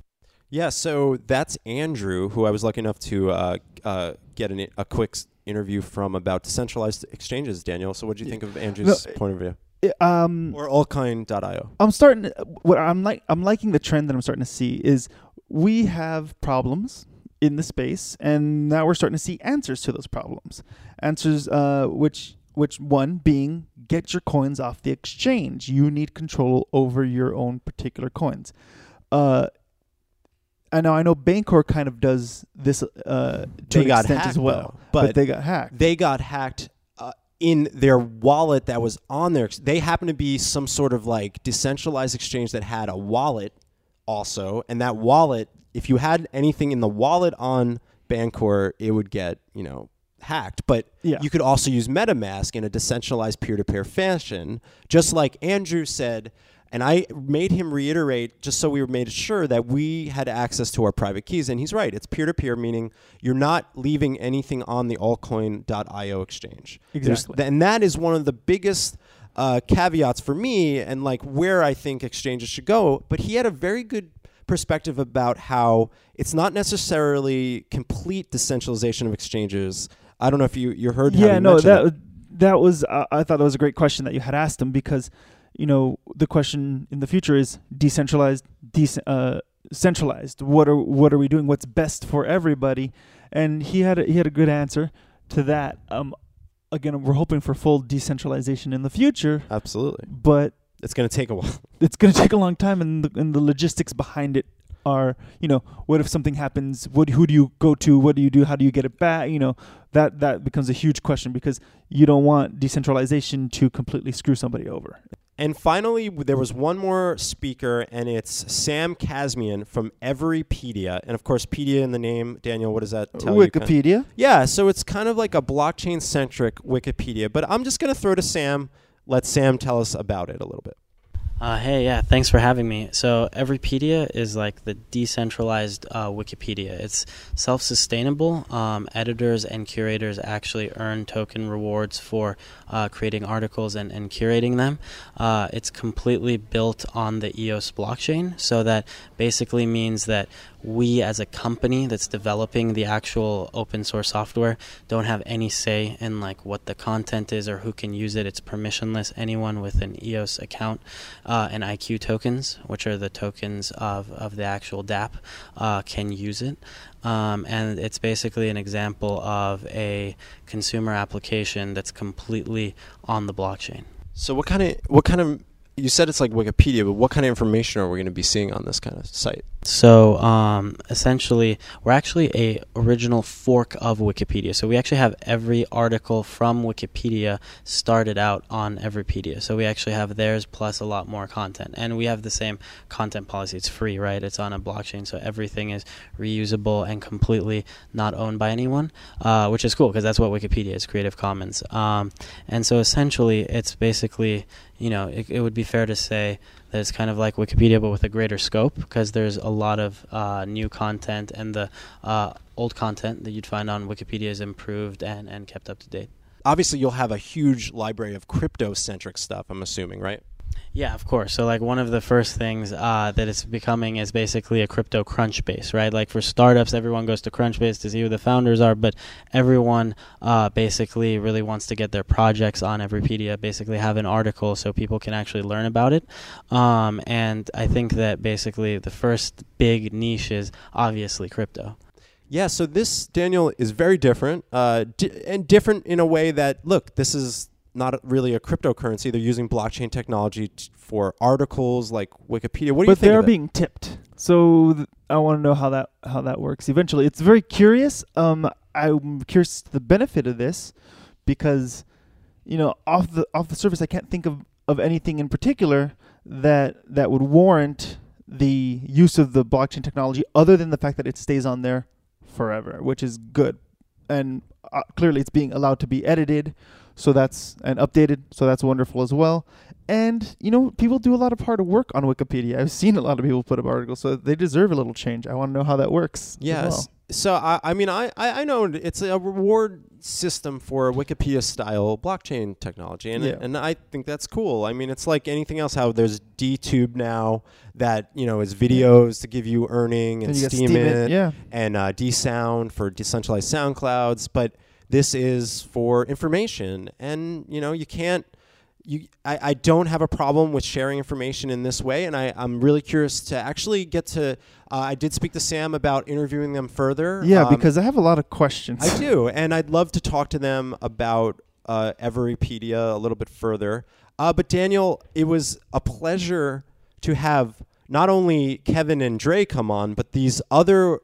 Yeah, so that's Andrew, who I was lucky enough to uh, uh, get an, a quick interview from about decentralized exchanges, Daniel. So, what do you think of Andrew's No, point of view? Um, Or altcoin.io? I'm starting. What I'm like, I'm liking the trend that I'm starting to see is we have problems in the space, and now we're starting to see answers to those problems. Answers, uh, which which one being get your coins off the exchange. You need control over your own particular coins. Uh, I know. I know. Bancor kind of does this uh, to They an got extent hacked, as well, though, but, but they got hacked. They got hacked uh, in their wallet that was on their. They happen to be some sort of like decentralized exchange that had a wallet also, and that wallet, if you had anything in the wallet on Bancor, it would get you know hacked. But Yeah. you could also use MetaMask in a decentralized peer-to-peer fashion, just like Andrew said. And I made him reiterate, just so we were made sure that we had access to our private keys. And he's right; it's peer-to-peer, meaning you're not leaving anything on the altcoin.io exchange. There's- Exactly. and that is one of the biggest uh, caveats for me, and like where I think exchanges should go. But he had a very good perspective about how it's not necessarily complete decentralization of exchanges. I don't know if you you heard. how yeah no that it. that was uh, i thought that was a great question that you had asked him because you know the question in the future is decentralized dec- uh, centralized. What are what are we doing? What's best for everybody? And he had a, he had a good answer to that. Um, again, we're hoping for full decentralization in the future, Absolutely. but It's going to take a while. it's going to take a long time, and the, and the logistics behind it are, you know, what if something happens? What who do you go to? What do you do? How do you get it back? You know, that that becomes a huge question because you don't want decentralization to completely screw somebody over. And finally, there was one more speaker, and it's Sam Kazemian from Everipedia. And of course, pedia in the name. Daniel, what does that tell you? Wikipedia. Yeah, so it's kind of like a blockchain centric Wikipedia. But I'm just going to throw to Sam. Let Sam tell us about it a little bit. Uh, hey, yeah, thanks for having me. So, Everipedia is like the decentralized uh, Wikipedia. It's self sustainable. Um, editors and curators actually earn token rewards for uh, creating articles and, and curating them. Uh, it's completely built on the EOS blockchain, so that basically means that we as a company that's developing the actual open source software don't have any say in like what the content is or who can use it. It's permissionless. Anyone with an eos account uh, and iq tokens which are the tokens of, of the actual DApp, uh, can use it. Um, and it's basically an example of a consumer application that's completely on the blockchain. So what kind of what kind of you said it's like Wikipedia, but what kind of information are we going to be seeing on this kind of site? So um, essentially, we're actually a original fork of Wikipedia. So we actually have every article from Wikipedia started out on Everipedia. So we actually have theirs plus a lot more content, and we have the same content policy. It's free, right? It's on a blockchain, so everything is reusable and completely not owned by anyone, uh, which is cool because that's what Wikipedia is, Creative Commons. Um, and so essentially, it's basically you know, it, it would be fair to say that it's kind of like Wikipedia, but with a greater scope, because there's a lot of uh, new content, and the uh, old content that you'd find on Wikipedia is improved and, and kept up to date. Obviously, you'll have a huge library of crypto centric stuff. I'm assuming, right? Yeah, of course. So, like, one of the first things uh, that it's becoming is basically a crypto Crunchbase, right? Like, for startups, everyone goes to Crunchbase to see who the founders are, but everyone uh, basically really wants to get their projects on Everipedia, basically have an article so people can actually learn about it. Um, and I think that basically the first big niche is obviously crypto. Yeah, so this Daniel is very different, uh, di- and different in a way that look, this is not really a cryptocurrency. They're using blockchain technology t- for articles like Wikipedia. What do you think? but they are being tipped. So th- I want to know how that how that works. Eventually, it's very curious. Um, I'm curious to the benefit of this because you know off the off the surface, I can't think of of anything in particular that that would warrant the use of the blockchain technology other than the fact that it stays on there forever, which is good. And uh, clearly, it's being allowed to be edited, so that's and updated, so that's wonderful as well. And you know, people do a lot of hard work on Wikipedia. I've seen a lot of people put up articles, so they deserve a little change. I want to know how that works. Yes. So I, I mean, I, I know it's a reward system for Wikipedia style blockchain technology, and Yeah. and I think that's cool. I mean, it's like anything else. How there's DTube now that you know is videos to give you earning and Then you Steam, Steemit, yeah. and uh, DSound for decentralized SoundClouds, but this is for information, and you know you can't. You, I, I don't have a problem with sharing information in this way, and I, I'm really curious to actually get to. Uh, I did speak to Sam about interviewing them further. Yeah, Um, because I have a lot of questions. I do, and I'd love to talk to them about uh, Everipedia a little bit further. Uh, but Daniel, it was a pleasure to have not only Kevin and Dray come on, but these other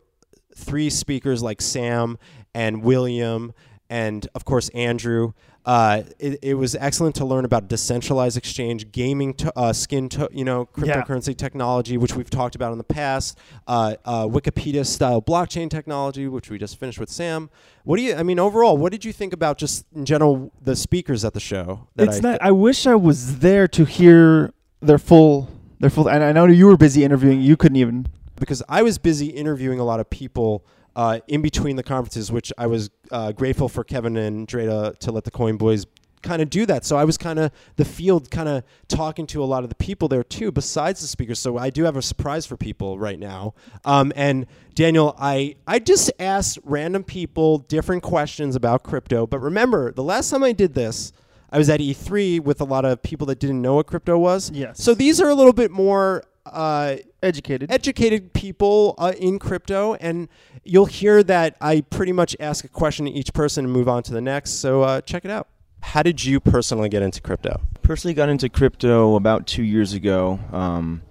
three speakers like Sam and William, and of course Andrew. Uh, it, it was excellent to learn about decentralized exchange, gaming, to, uh, skin, to, you know, Yeah. cryptocurrency technology, which we've talked about in the past. Uh, uh, Wikipedia style blockchain technology, which we just finished with Sam. What do you? I mean, overall, what did you think about just in general the speakers at the show? That it's I, not. I wish I was there to hear their full, their full. And I know you were busy interviewing. You couldn't even. because I was busy interviewing a lot of people uh, in between the conferences, which I was uh, grateful for Kevin and Dray to, to let the Coin Boys kind of do that. So I was kind of the field, kind of talking to a lot of the people there too, besides the speakers. So I do have a surprise for people right now. Um, and Daniel, I I just asked random people different questions about crypto. But remember, the last time I did this. I was at E3 with a lot of people that didn't know what crypto was. Yes. So these are a little bit more uh, Educated. educated people uh, in crypto, and you'll hear that I pretty much ask a question to each person and move on to the next. So uh, check it out. How did you personally get into crypto? Personally, got into crypto about two years ago. Um,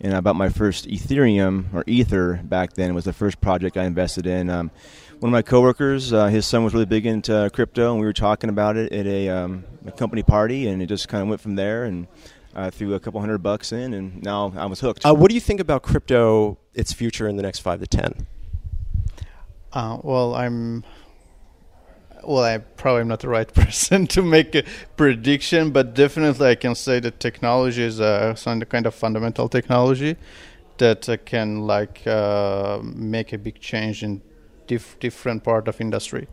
and I bought my first Ethereum or Ether back then. Was the first project I invested in. Um, one of my coworkers, uh, his son was really big into crypto, and we were talking about it at a, um, a company party, and it just kind of went from there. And I threw a couple hundred bucks in, and now I was hooked. Uh, what do you think about crypto, its future in the next five to ten? Uh, well, I'm. Well, I probably am not the right person to make a prediction, but definitely I can say that technology is uh, some kind of fundamental technology that uh, can like uh, make a big change in diff- different part of industry.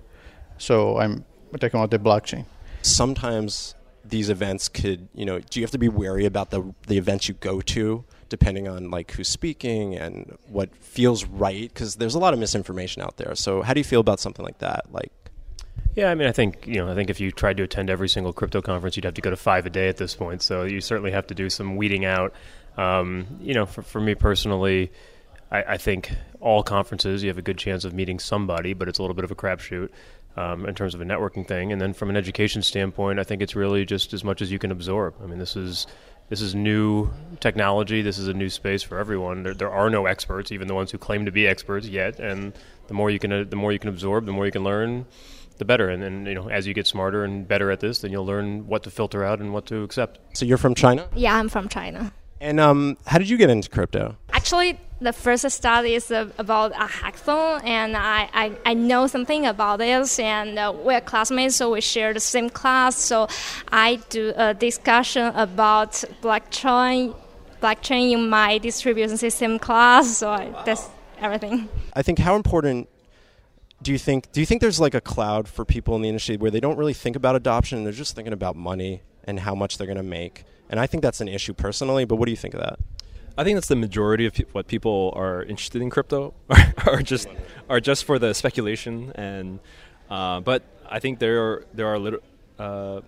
So I'm talking about the blockchain. Sometimes these events could, you know, do you have to be wary about the the events you go to, depending on like who's speaking and what feels right? Because there's a lot of misinformation out there. So how do you feel about something like that? Like, Yeah, I mean, I think you know, I think if you tried to attend every single crypto conference, you'd have to go to five a day at this point. So you certainly have to do some weeding out. Um, you know, for, for me personally, I, I think all conferences you have a good chance of meeting somebody, but it's a little bit of a crapshoot um, in terms of a networking thing. And then from an education standpoint, I think it's really just as much as you can absorb. I mean, this is this is new technology. This is a new space for everyone. There, there are no experts, even the ones who claim to be experts yet. And the more you can, uh, the more you can absorb, the more you can learn, the better. And then you know, as you get smarter and better at this, then you'll learn what to filter out and what to accept. so you're from China, Yeah, I'm from China. and um, how did you get into crypto? Actually, the first study is about a hackathon, and I, I, I know something about this, and uh, we're classmates, so we share the same class. So I do a discussion about blockchain, blockchain in my distribution system class. So I, that's everything. I think how important do you think do you think there's like a cloud for people in the industry where they don't really think about adoption they're just thinking about money and how much they're going to make and i think that's an issue personally but what do you think of that I think that's the majority of pe- what people are interested in crypto are just are just for the speculation and uh, but I think there are there are little, uh,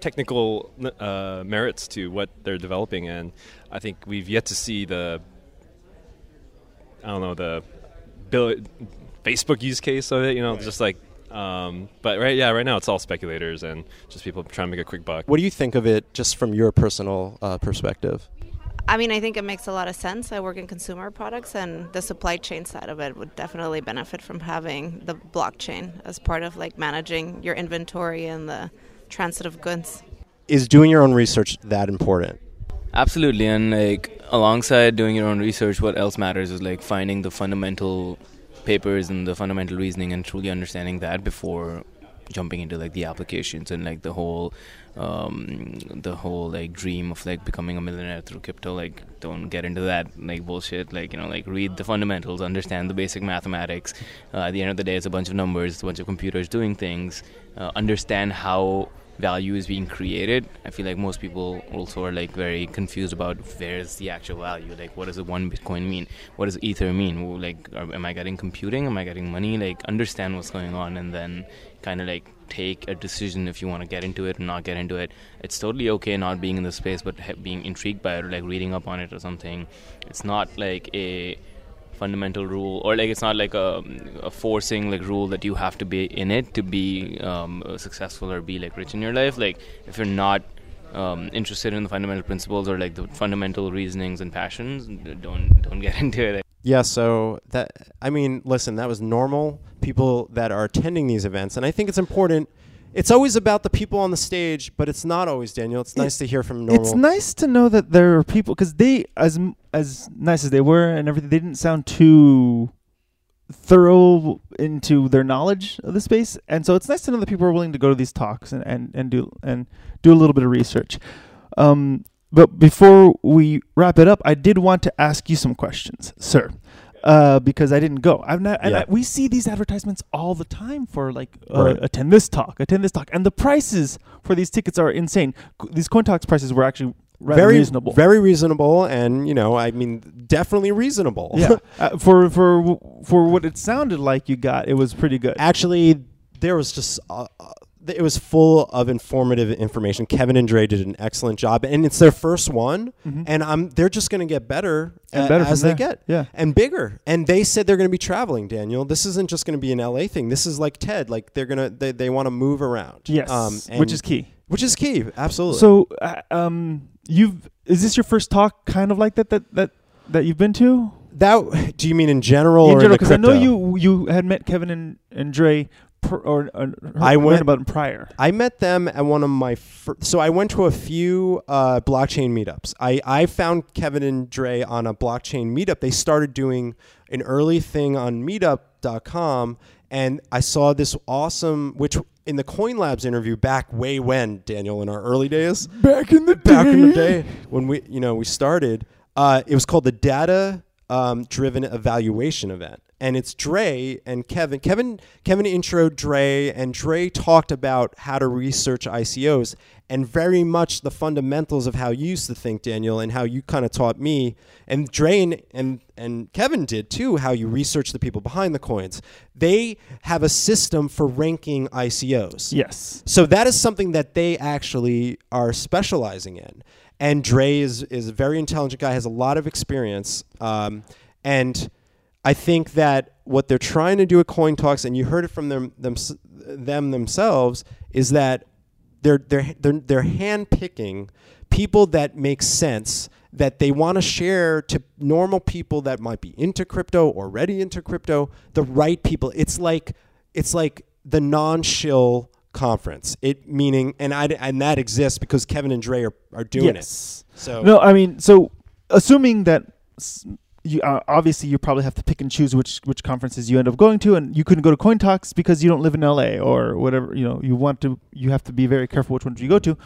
technical uh, merits to what they're developing and I think we've yet to see the I don't know the bill, Facebook use case of it you know just like um, but right yeah right now it's all speculators and just people trying to make a quick buck. what do you think of it just from your personal uh, perspective I mean, I think it makes a lot of sense. I work in consumer products, and the supply chain side of it would definitely benefit from having the blockchain as part of like managing your inventory and the transit of goods. is doing your own research that important Absolutely, and like alongside doing your own research, what else matters is like finding the fundamental papers and the fundamental reasoning and truly understanding that before jumping into like the applications and like the whole um the whole like dream of like becoming a millionaire through crypto like don't get into that like bullshit. Like you know like read the fundamentals understand the basic mathematics. Uh, at the end of the day it's a bunch of numbers it's a bunch of computers doing things. Uh, understand how value is being created. I feel like most people also are like very confused about where's the actual value like what does a one bitcoin mean? What does ether mean? Like are, am i getting computing? Am i getting money? Like understand what's going on and then kind of like take a decision if you want to get into it or not get into it. It's totally okay not being in the space but being intrigued by it or like reading up on it or something. It's not like a fundamental rule or like it's not like a, a forcing like rule that you have to be in it to be um, successful or be like rich in your life. Like if you're not um, interested in the fundamental principles or like the fundamental reasonings and passions don't don't get into it Yeah, so that I mean, listen, that was normal people that are attending these events, and I think it's important. It's always about the people on the stage, but it's not always Daniel. It's nice to hear from normal. It's nice to know that there are people because they, as as nice as they were and everything, they didn't sound too thorough into their knowledge of the space, and so it's nice to know that people are willing to go to these talks and and, and do and do a little bit of research. Um, but before we wrap it up, I did want to ask you some questions, sir. Uh, because I didn't go. I'm not, and Yeah. I, we see these advertisements all the time for like uh, Right. attend this talk, attend this talk, and the prices for these tickets are insane. Co- These coin talks prices were actually very reasonable. very reasonable, and you know, I mean, definitely reasonable. yeah, uh, for for for what it sounded like you got, it was pretty good. Actually, there was just uh, uh, it was full of informative information. Kevin and Dray did an excellent job, and it's their first one. Mhm. And I'm they're just going to get better, And a- better as they get, Yeah. and bigger. And they said they're going to be traveling. Daniel, this isn't just going to be an LA thing. This is like TED. Like they're gonna they, they want to move around. Yes, and- which is key. Which is key. Absolutely. So, uh, um, you've is this your first talk kind of like that that that that you've been to? that do you mean in general in or general, because I know you you had met Kevin and and Dray, pr- or, or I went about them prior. I met them at one of my fir- so I went to a few uh, blockchain meetups. I I found Kevin and Dray on a blockchain meetup. They started doing an early thing on Meetup.com, and I saw this awesome which. In the Coin Labs interview back way when Daniel in our early days, back in the back in the day. when we you know we started, uh, it was called the Data um, Driven Evaluation Event, and it's Dray and Kevin. Kevin Kevin intro Dray, and Dray talked about how to research ICOs and very much the fundamentals of how you used to think, Daniel, and how you kind of taught me, and Dray and, and and Kevin did too. How you research the people behind the coins. They have a system for ranking ICOs. Yes. So that is something that they actually are specializing in. And Dray is is a very intelligent guy, has a lot of experience, um, and I think that what they're trying to do at Coin Talks, and you heard it from them them, them themselves, is that they're they're they're, they're handpicking people that make sense that they want to share to normal people that might be into crypto or already into crypto, the right people. It's like it's like the non-shill conference. It meaning and I and that exists because Kevin and Dray are, are doing yes. it. So no, I mean, so assuming that you uh, obviously you probably have to pick and choose which which conferences you end up going to, and you couldn't go to Coin Talks because you don't live in LA or whatever. You know, you want to, you have to be very careful which ones you go to.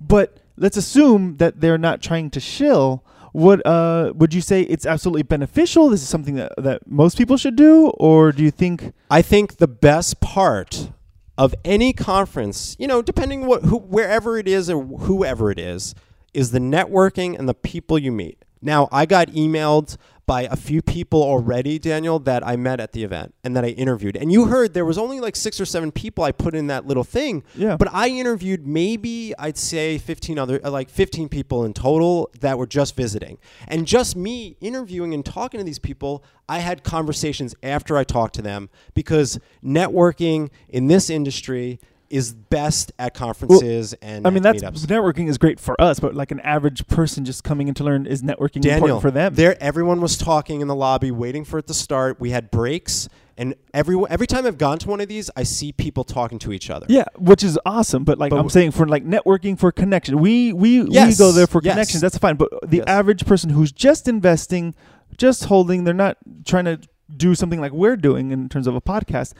But let's assume that they're not trying to shill. What uh, would you say? It's absolutely beneficial. This is something that that most people should do, or do you think? I think the best part of any conference, you know, depending what who, wherever it is or whoever it is, is the networking and the people you meet. Now, I got emailed by a few people already, Daniel, that I met at the event and that I interviewed. And you heard there was only like six or seven people I put in that little thing. Yeah. But I interviewed maybe I'd say 15 other uh, like 15 people in total that were just visiting. And just me interviewing and talking to these people, I had conversations after I talked to them because networking in this industry is best at conferences and I mean, at that's meetups. networking is great for us, but like an average person just coming in to learn is networking Daniel, important for them. There, everyone was talking in the lobby, waiting for it to start. We had breaks, and every every time I've gone to one of these, I see people talking to each other. Yeah, which is awesome. But like But I'm saying, for like networking for connection, we we Yes, we go there for yes. connections. That's fine. But the Yes. average person who's just investing, just holding, they're not trying to do something like we're doing in terms of a podcast.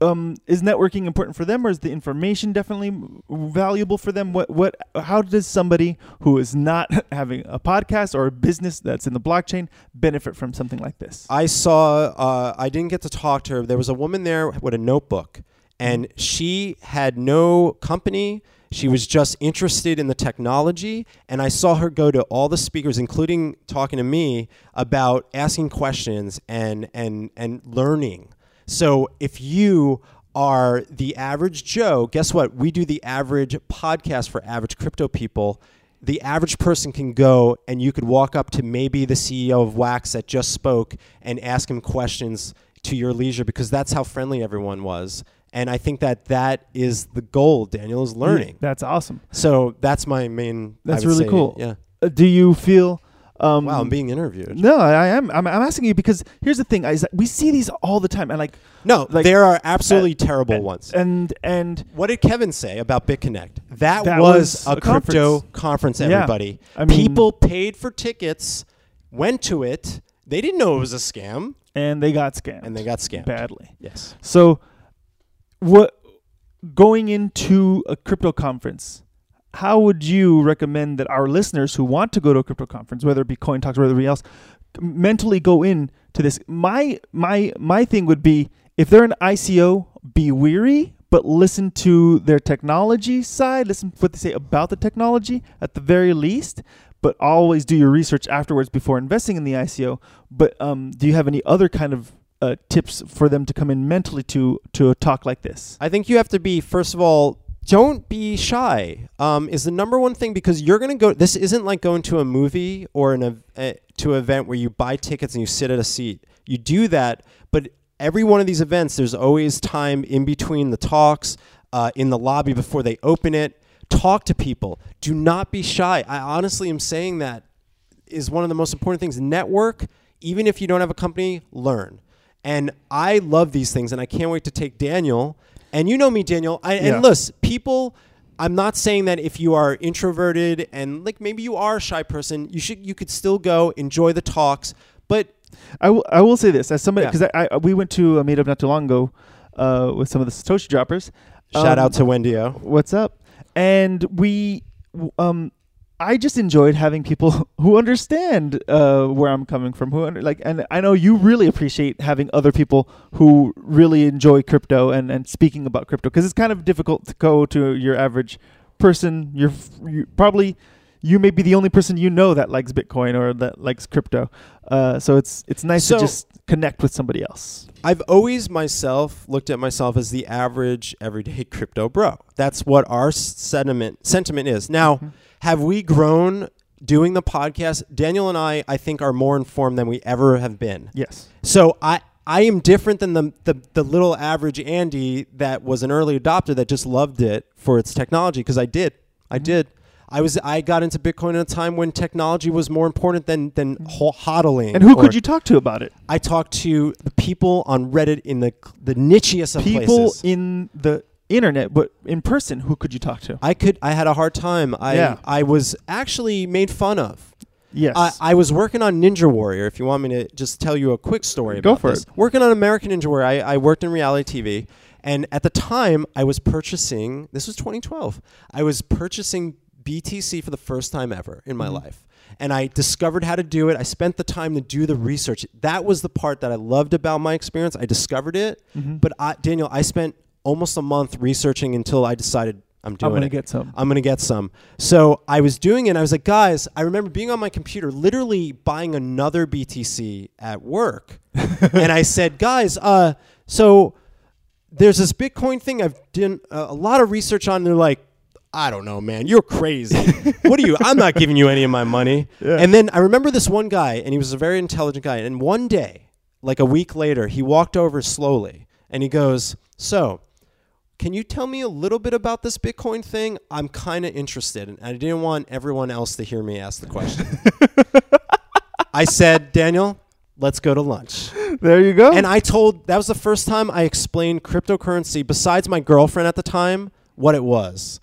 Um, is networking important for them, or is the information definitely valuable for them? What what? How does somebody who is not having a podcast or a business that's in the blockchain benefit from something like this? I saw. Uh, I didn't get to talk to her. There was a woman there with a notebook, and she had no company. She was just interested in the technology, and I saw her go to all the speakers, including talking to me about asking questions and and and learning. So if you are the average Joe, guess what? We do the average podcast for average crypto people. The average person can go and you could walk up to maybe the CEO of Wax that just spoke and ask him questions to your leisure because that's how friendly everyone was. And I think that that is the goal, Daniel, is learning. That's awesome. So that's my main. That's really say, cool. Yeah. Uh, do you feel? Um, Wow, I'm being interviewed. No, I am. I'm, I'm asking you because here's the thing: is we see these all the time, and like No, like, there are absolutely uh, terrible and- ones. And and What did Kevin say about BitConnect? That, That was, was a, a crypto conference. conference, Yeah. everybody. I mean- People paid for tickets, went to it. They didn't know it was a scam, and they got scammed and they got scammed. badly. Yes. So, what going into a crypto conference? How would you recommend that our listeners who want to go to a crypto conference, whether it be Coin Talks or be else, mentally go in to this? My my my thing would be if they're an ICO, be weary, but listen to their technology side. Listen to what they say about the technology at the very least. But always do your research afterwards before investing in the ICO. But um, do you have any other kind of uh, tips for them to come in mentally to to a talk like this? I think you have to be first of all don't be shy. Um, is the number one thing because you're gonna go. This isn't like going to a movie or an uh, to an event where you buy tickets and you sit at a seat. You do that, but every one of these events, there's always time in between the talks, uh, in the lobby before they open it. Talk to people. Do not be shy. I honestly am saying that is one of the most important things. Network, even if you don't have a company, learn. And I love these things, and I can't wait to take Daniel. And you know me, Daniel. I, Yeah. And listen, people. I'm not saying that if you are introverted and like maybe you are a shy person, you should you could still go enjoy the talks. But I, w- I will say this as somebody Yeah. because I, I we went to a meetup not too long ago uh, with some of the Satoshi droppers. shout Um, out to Wendy What's up? And we, um, I just enjoyed having people who understand uh, where I'm coming from. Who under, like, and I know you really appreciate having other people who really enjoy crypto and and speaking about crypto because it's kind of difficult to go to your average person. You're, f- you probably. You may be the only person you know that likes Bitcoin or that likes crypto, uh, so it's it's nice So- to just connect with somebody else. I've always myself looked at myself as the average everyday crypto bro. That's what our sentiment sentiment is. Now, Mm-hmm. have we grown doing the podcast? Daniel and I, I think, are more informed than we ever have been. Yes. So I I am different than the, the the little average Andy that was an early adopter that just loved it for its technology because I did. I did. I was I got into Bitcoin at a time when technology was more important than than hodling. And who could you talk to about it? I talked to the people on Reddit in the the nichiest of People places. in the internet, but in person, who could you talk to? I could. I had a hard time. I Yeah. I was actually made fun of. Yes. I, I was working on Ninja Warrior. If you want me to just tell you a quick story Go about for this. it. Working on American Ninja Warrior, I, I worked in reality TV, and at the time, I was purchasing. This was 2012. I was purchasing BTC for the first time ever in my Mm-hmm. life, and I discovered how to do it. I spent the time to do the research. That was the part that I loved about my experience. I discovered it, Mhm. but I, Daniel, I spent almost a month researching until I decided I'm doing I'm gonna it. get some. I'm gonna get some. So I was doing it. and I was like, guys, I remember being on my computer, literally buying another BTC at work, and I said, guys, uh, so there's this Bitcoin thing I've done a, a lot of research on. They're like. I don't know, man. You're crazy. what are you? I'm not giving you any of my money. Yeah. And then I remember this one guy, and he was a very intelligent guy. And one day, like a week later, he walked over slowly and he goes, So, can you tell me a little bit about this Bitcoin thing? I'm kind of interested. And I didn't want everyone else to hear me ask the question. I said, Daniel, let's go to lunch. There you go. And I told, that was the first time I explained cryptocurrency, besides my girlfriend at the time, what it was.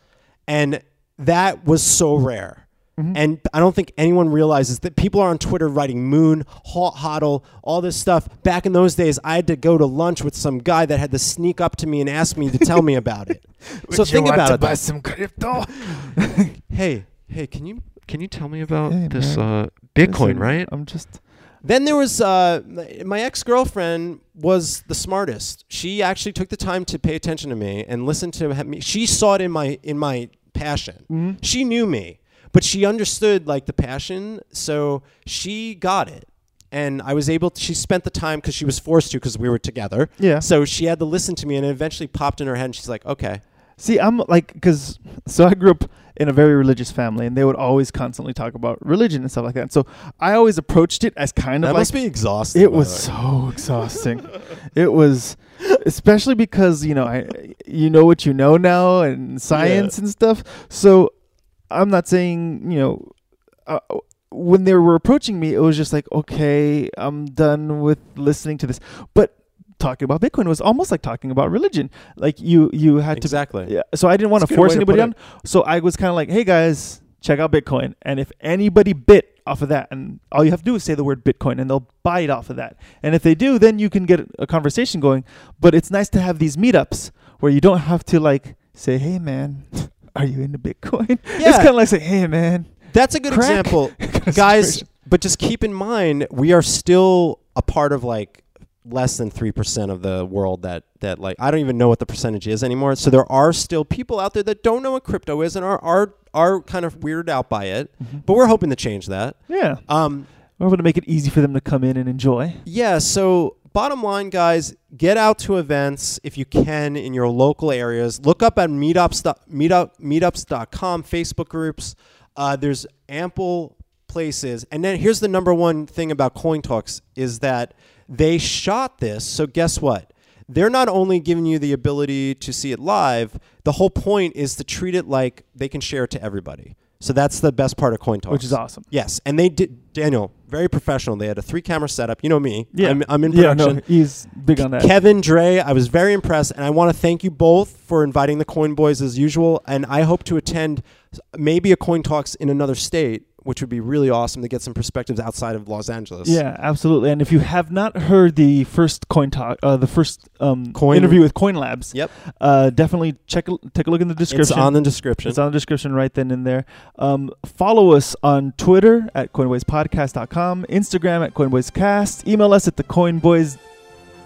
And that was so rare. Mm-hmm. And I don't think anyone realizes that people are on Twitter writing moon, hot hodl, all this stuff. Back in those days, I had to go to lunch with some guy that had to sneak up to me and ask me to tell me about it. so think want about to it. buy though. some crypto? hey, hey, can you can you tell me about Hey, this uh, Bitcoin, Listen, right? I'm just. Then there was uh, my- ex girlfriend was the smartest. She actually took the time to pay attention to me and listen to me. She saw it in my in my passion. Mhm. She knew me, but she understood like the passion, so she got it. And I was able. To, she spent the time because she was forced to because we were together. Yeah. So she had to listen to me, and it eventually popped in her head. and She's like, "Okay, See, I'm like, because so I grew up in a very religious family, and they would always constantly talk about religion and stuff like that. So I always approached it as kind of that like must be exhausting." it was so exhausting. it was, especially because you know I, you know what you know now and science and stuff. So I'm not saying you know. Uh, when they were approaching me, it was just like, okay, I'm done with listening to this. But talking about Bitcoin was almost like talking about religion. Like you, you had to Exactly. Yeah. So I didn't want to force to anybody on. it. So I was kind of like, hey guys, check out Bitcoin. And if anybody bit off of that, and all you have to do is say the word Bitcoin, and they'll buy it off of that. And if they do, then you can get a conversation going. But it's nice to have these meetups where you don't have to like say, hey man, are you into Bitcoin? yeah. It's kind of like say, hey man. That's a good crack example, guys. But just keep in mind, we are still a part of like less than three percent of the world that that like I don't even know what the percentage is anymore. So there are still people out there that don't know what crypto is and are are are kind of weirded out by it. But we're hoping to change that. Yeah. Um. We're going to make it easy for them to come in and enjoy. Yeah. So bottom line, guys, get out to events if you can in your local areas. Look up at meetups, meetup, meetups.com, Facebook groups. Uh, there's ample places. And then here's the number one thing about Coin Talks is that they shot this. So guess what? They're not only giving you the ability to see it live, the whole point is to treat it like they can share it to everybody. So that's the best part of Coin Talks. Which is awesome. Yes. And they did, Daniel, very professional. They had a three camera setup. You know me. Yeah. I'm, I'm in Yeah, production. no, he's big on that. Kevin, Dray, I was very impressed. And I want to thank you both for inviting the Coin Boys as usual. And I hope to attend maybe a Coin Talks in another state, which would be really awesome to get some perspectives outside of Los Angeles. Yeah, absolutely. And if you have not heard the first coin talk, uh, the first um, Coin- interview with Coin Labs, Yep. uh, definitely check take a look in the description. It's on the description. It's on the description right then and there. Um, follow us on Twitter at coinboyspodcast.com, Instagram at coinboyscast, email us at the coinboys,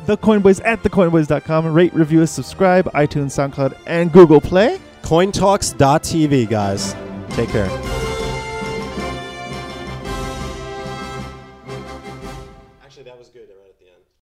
the coinboys at thecoinboys.com, rate, review us, subscribe, iTunes, SoundCloud, and Google Play. Cointalks.tv, guys. Take care.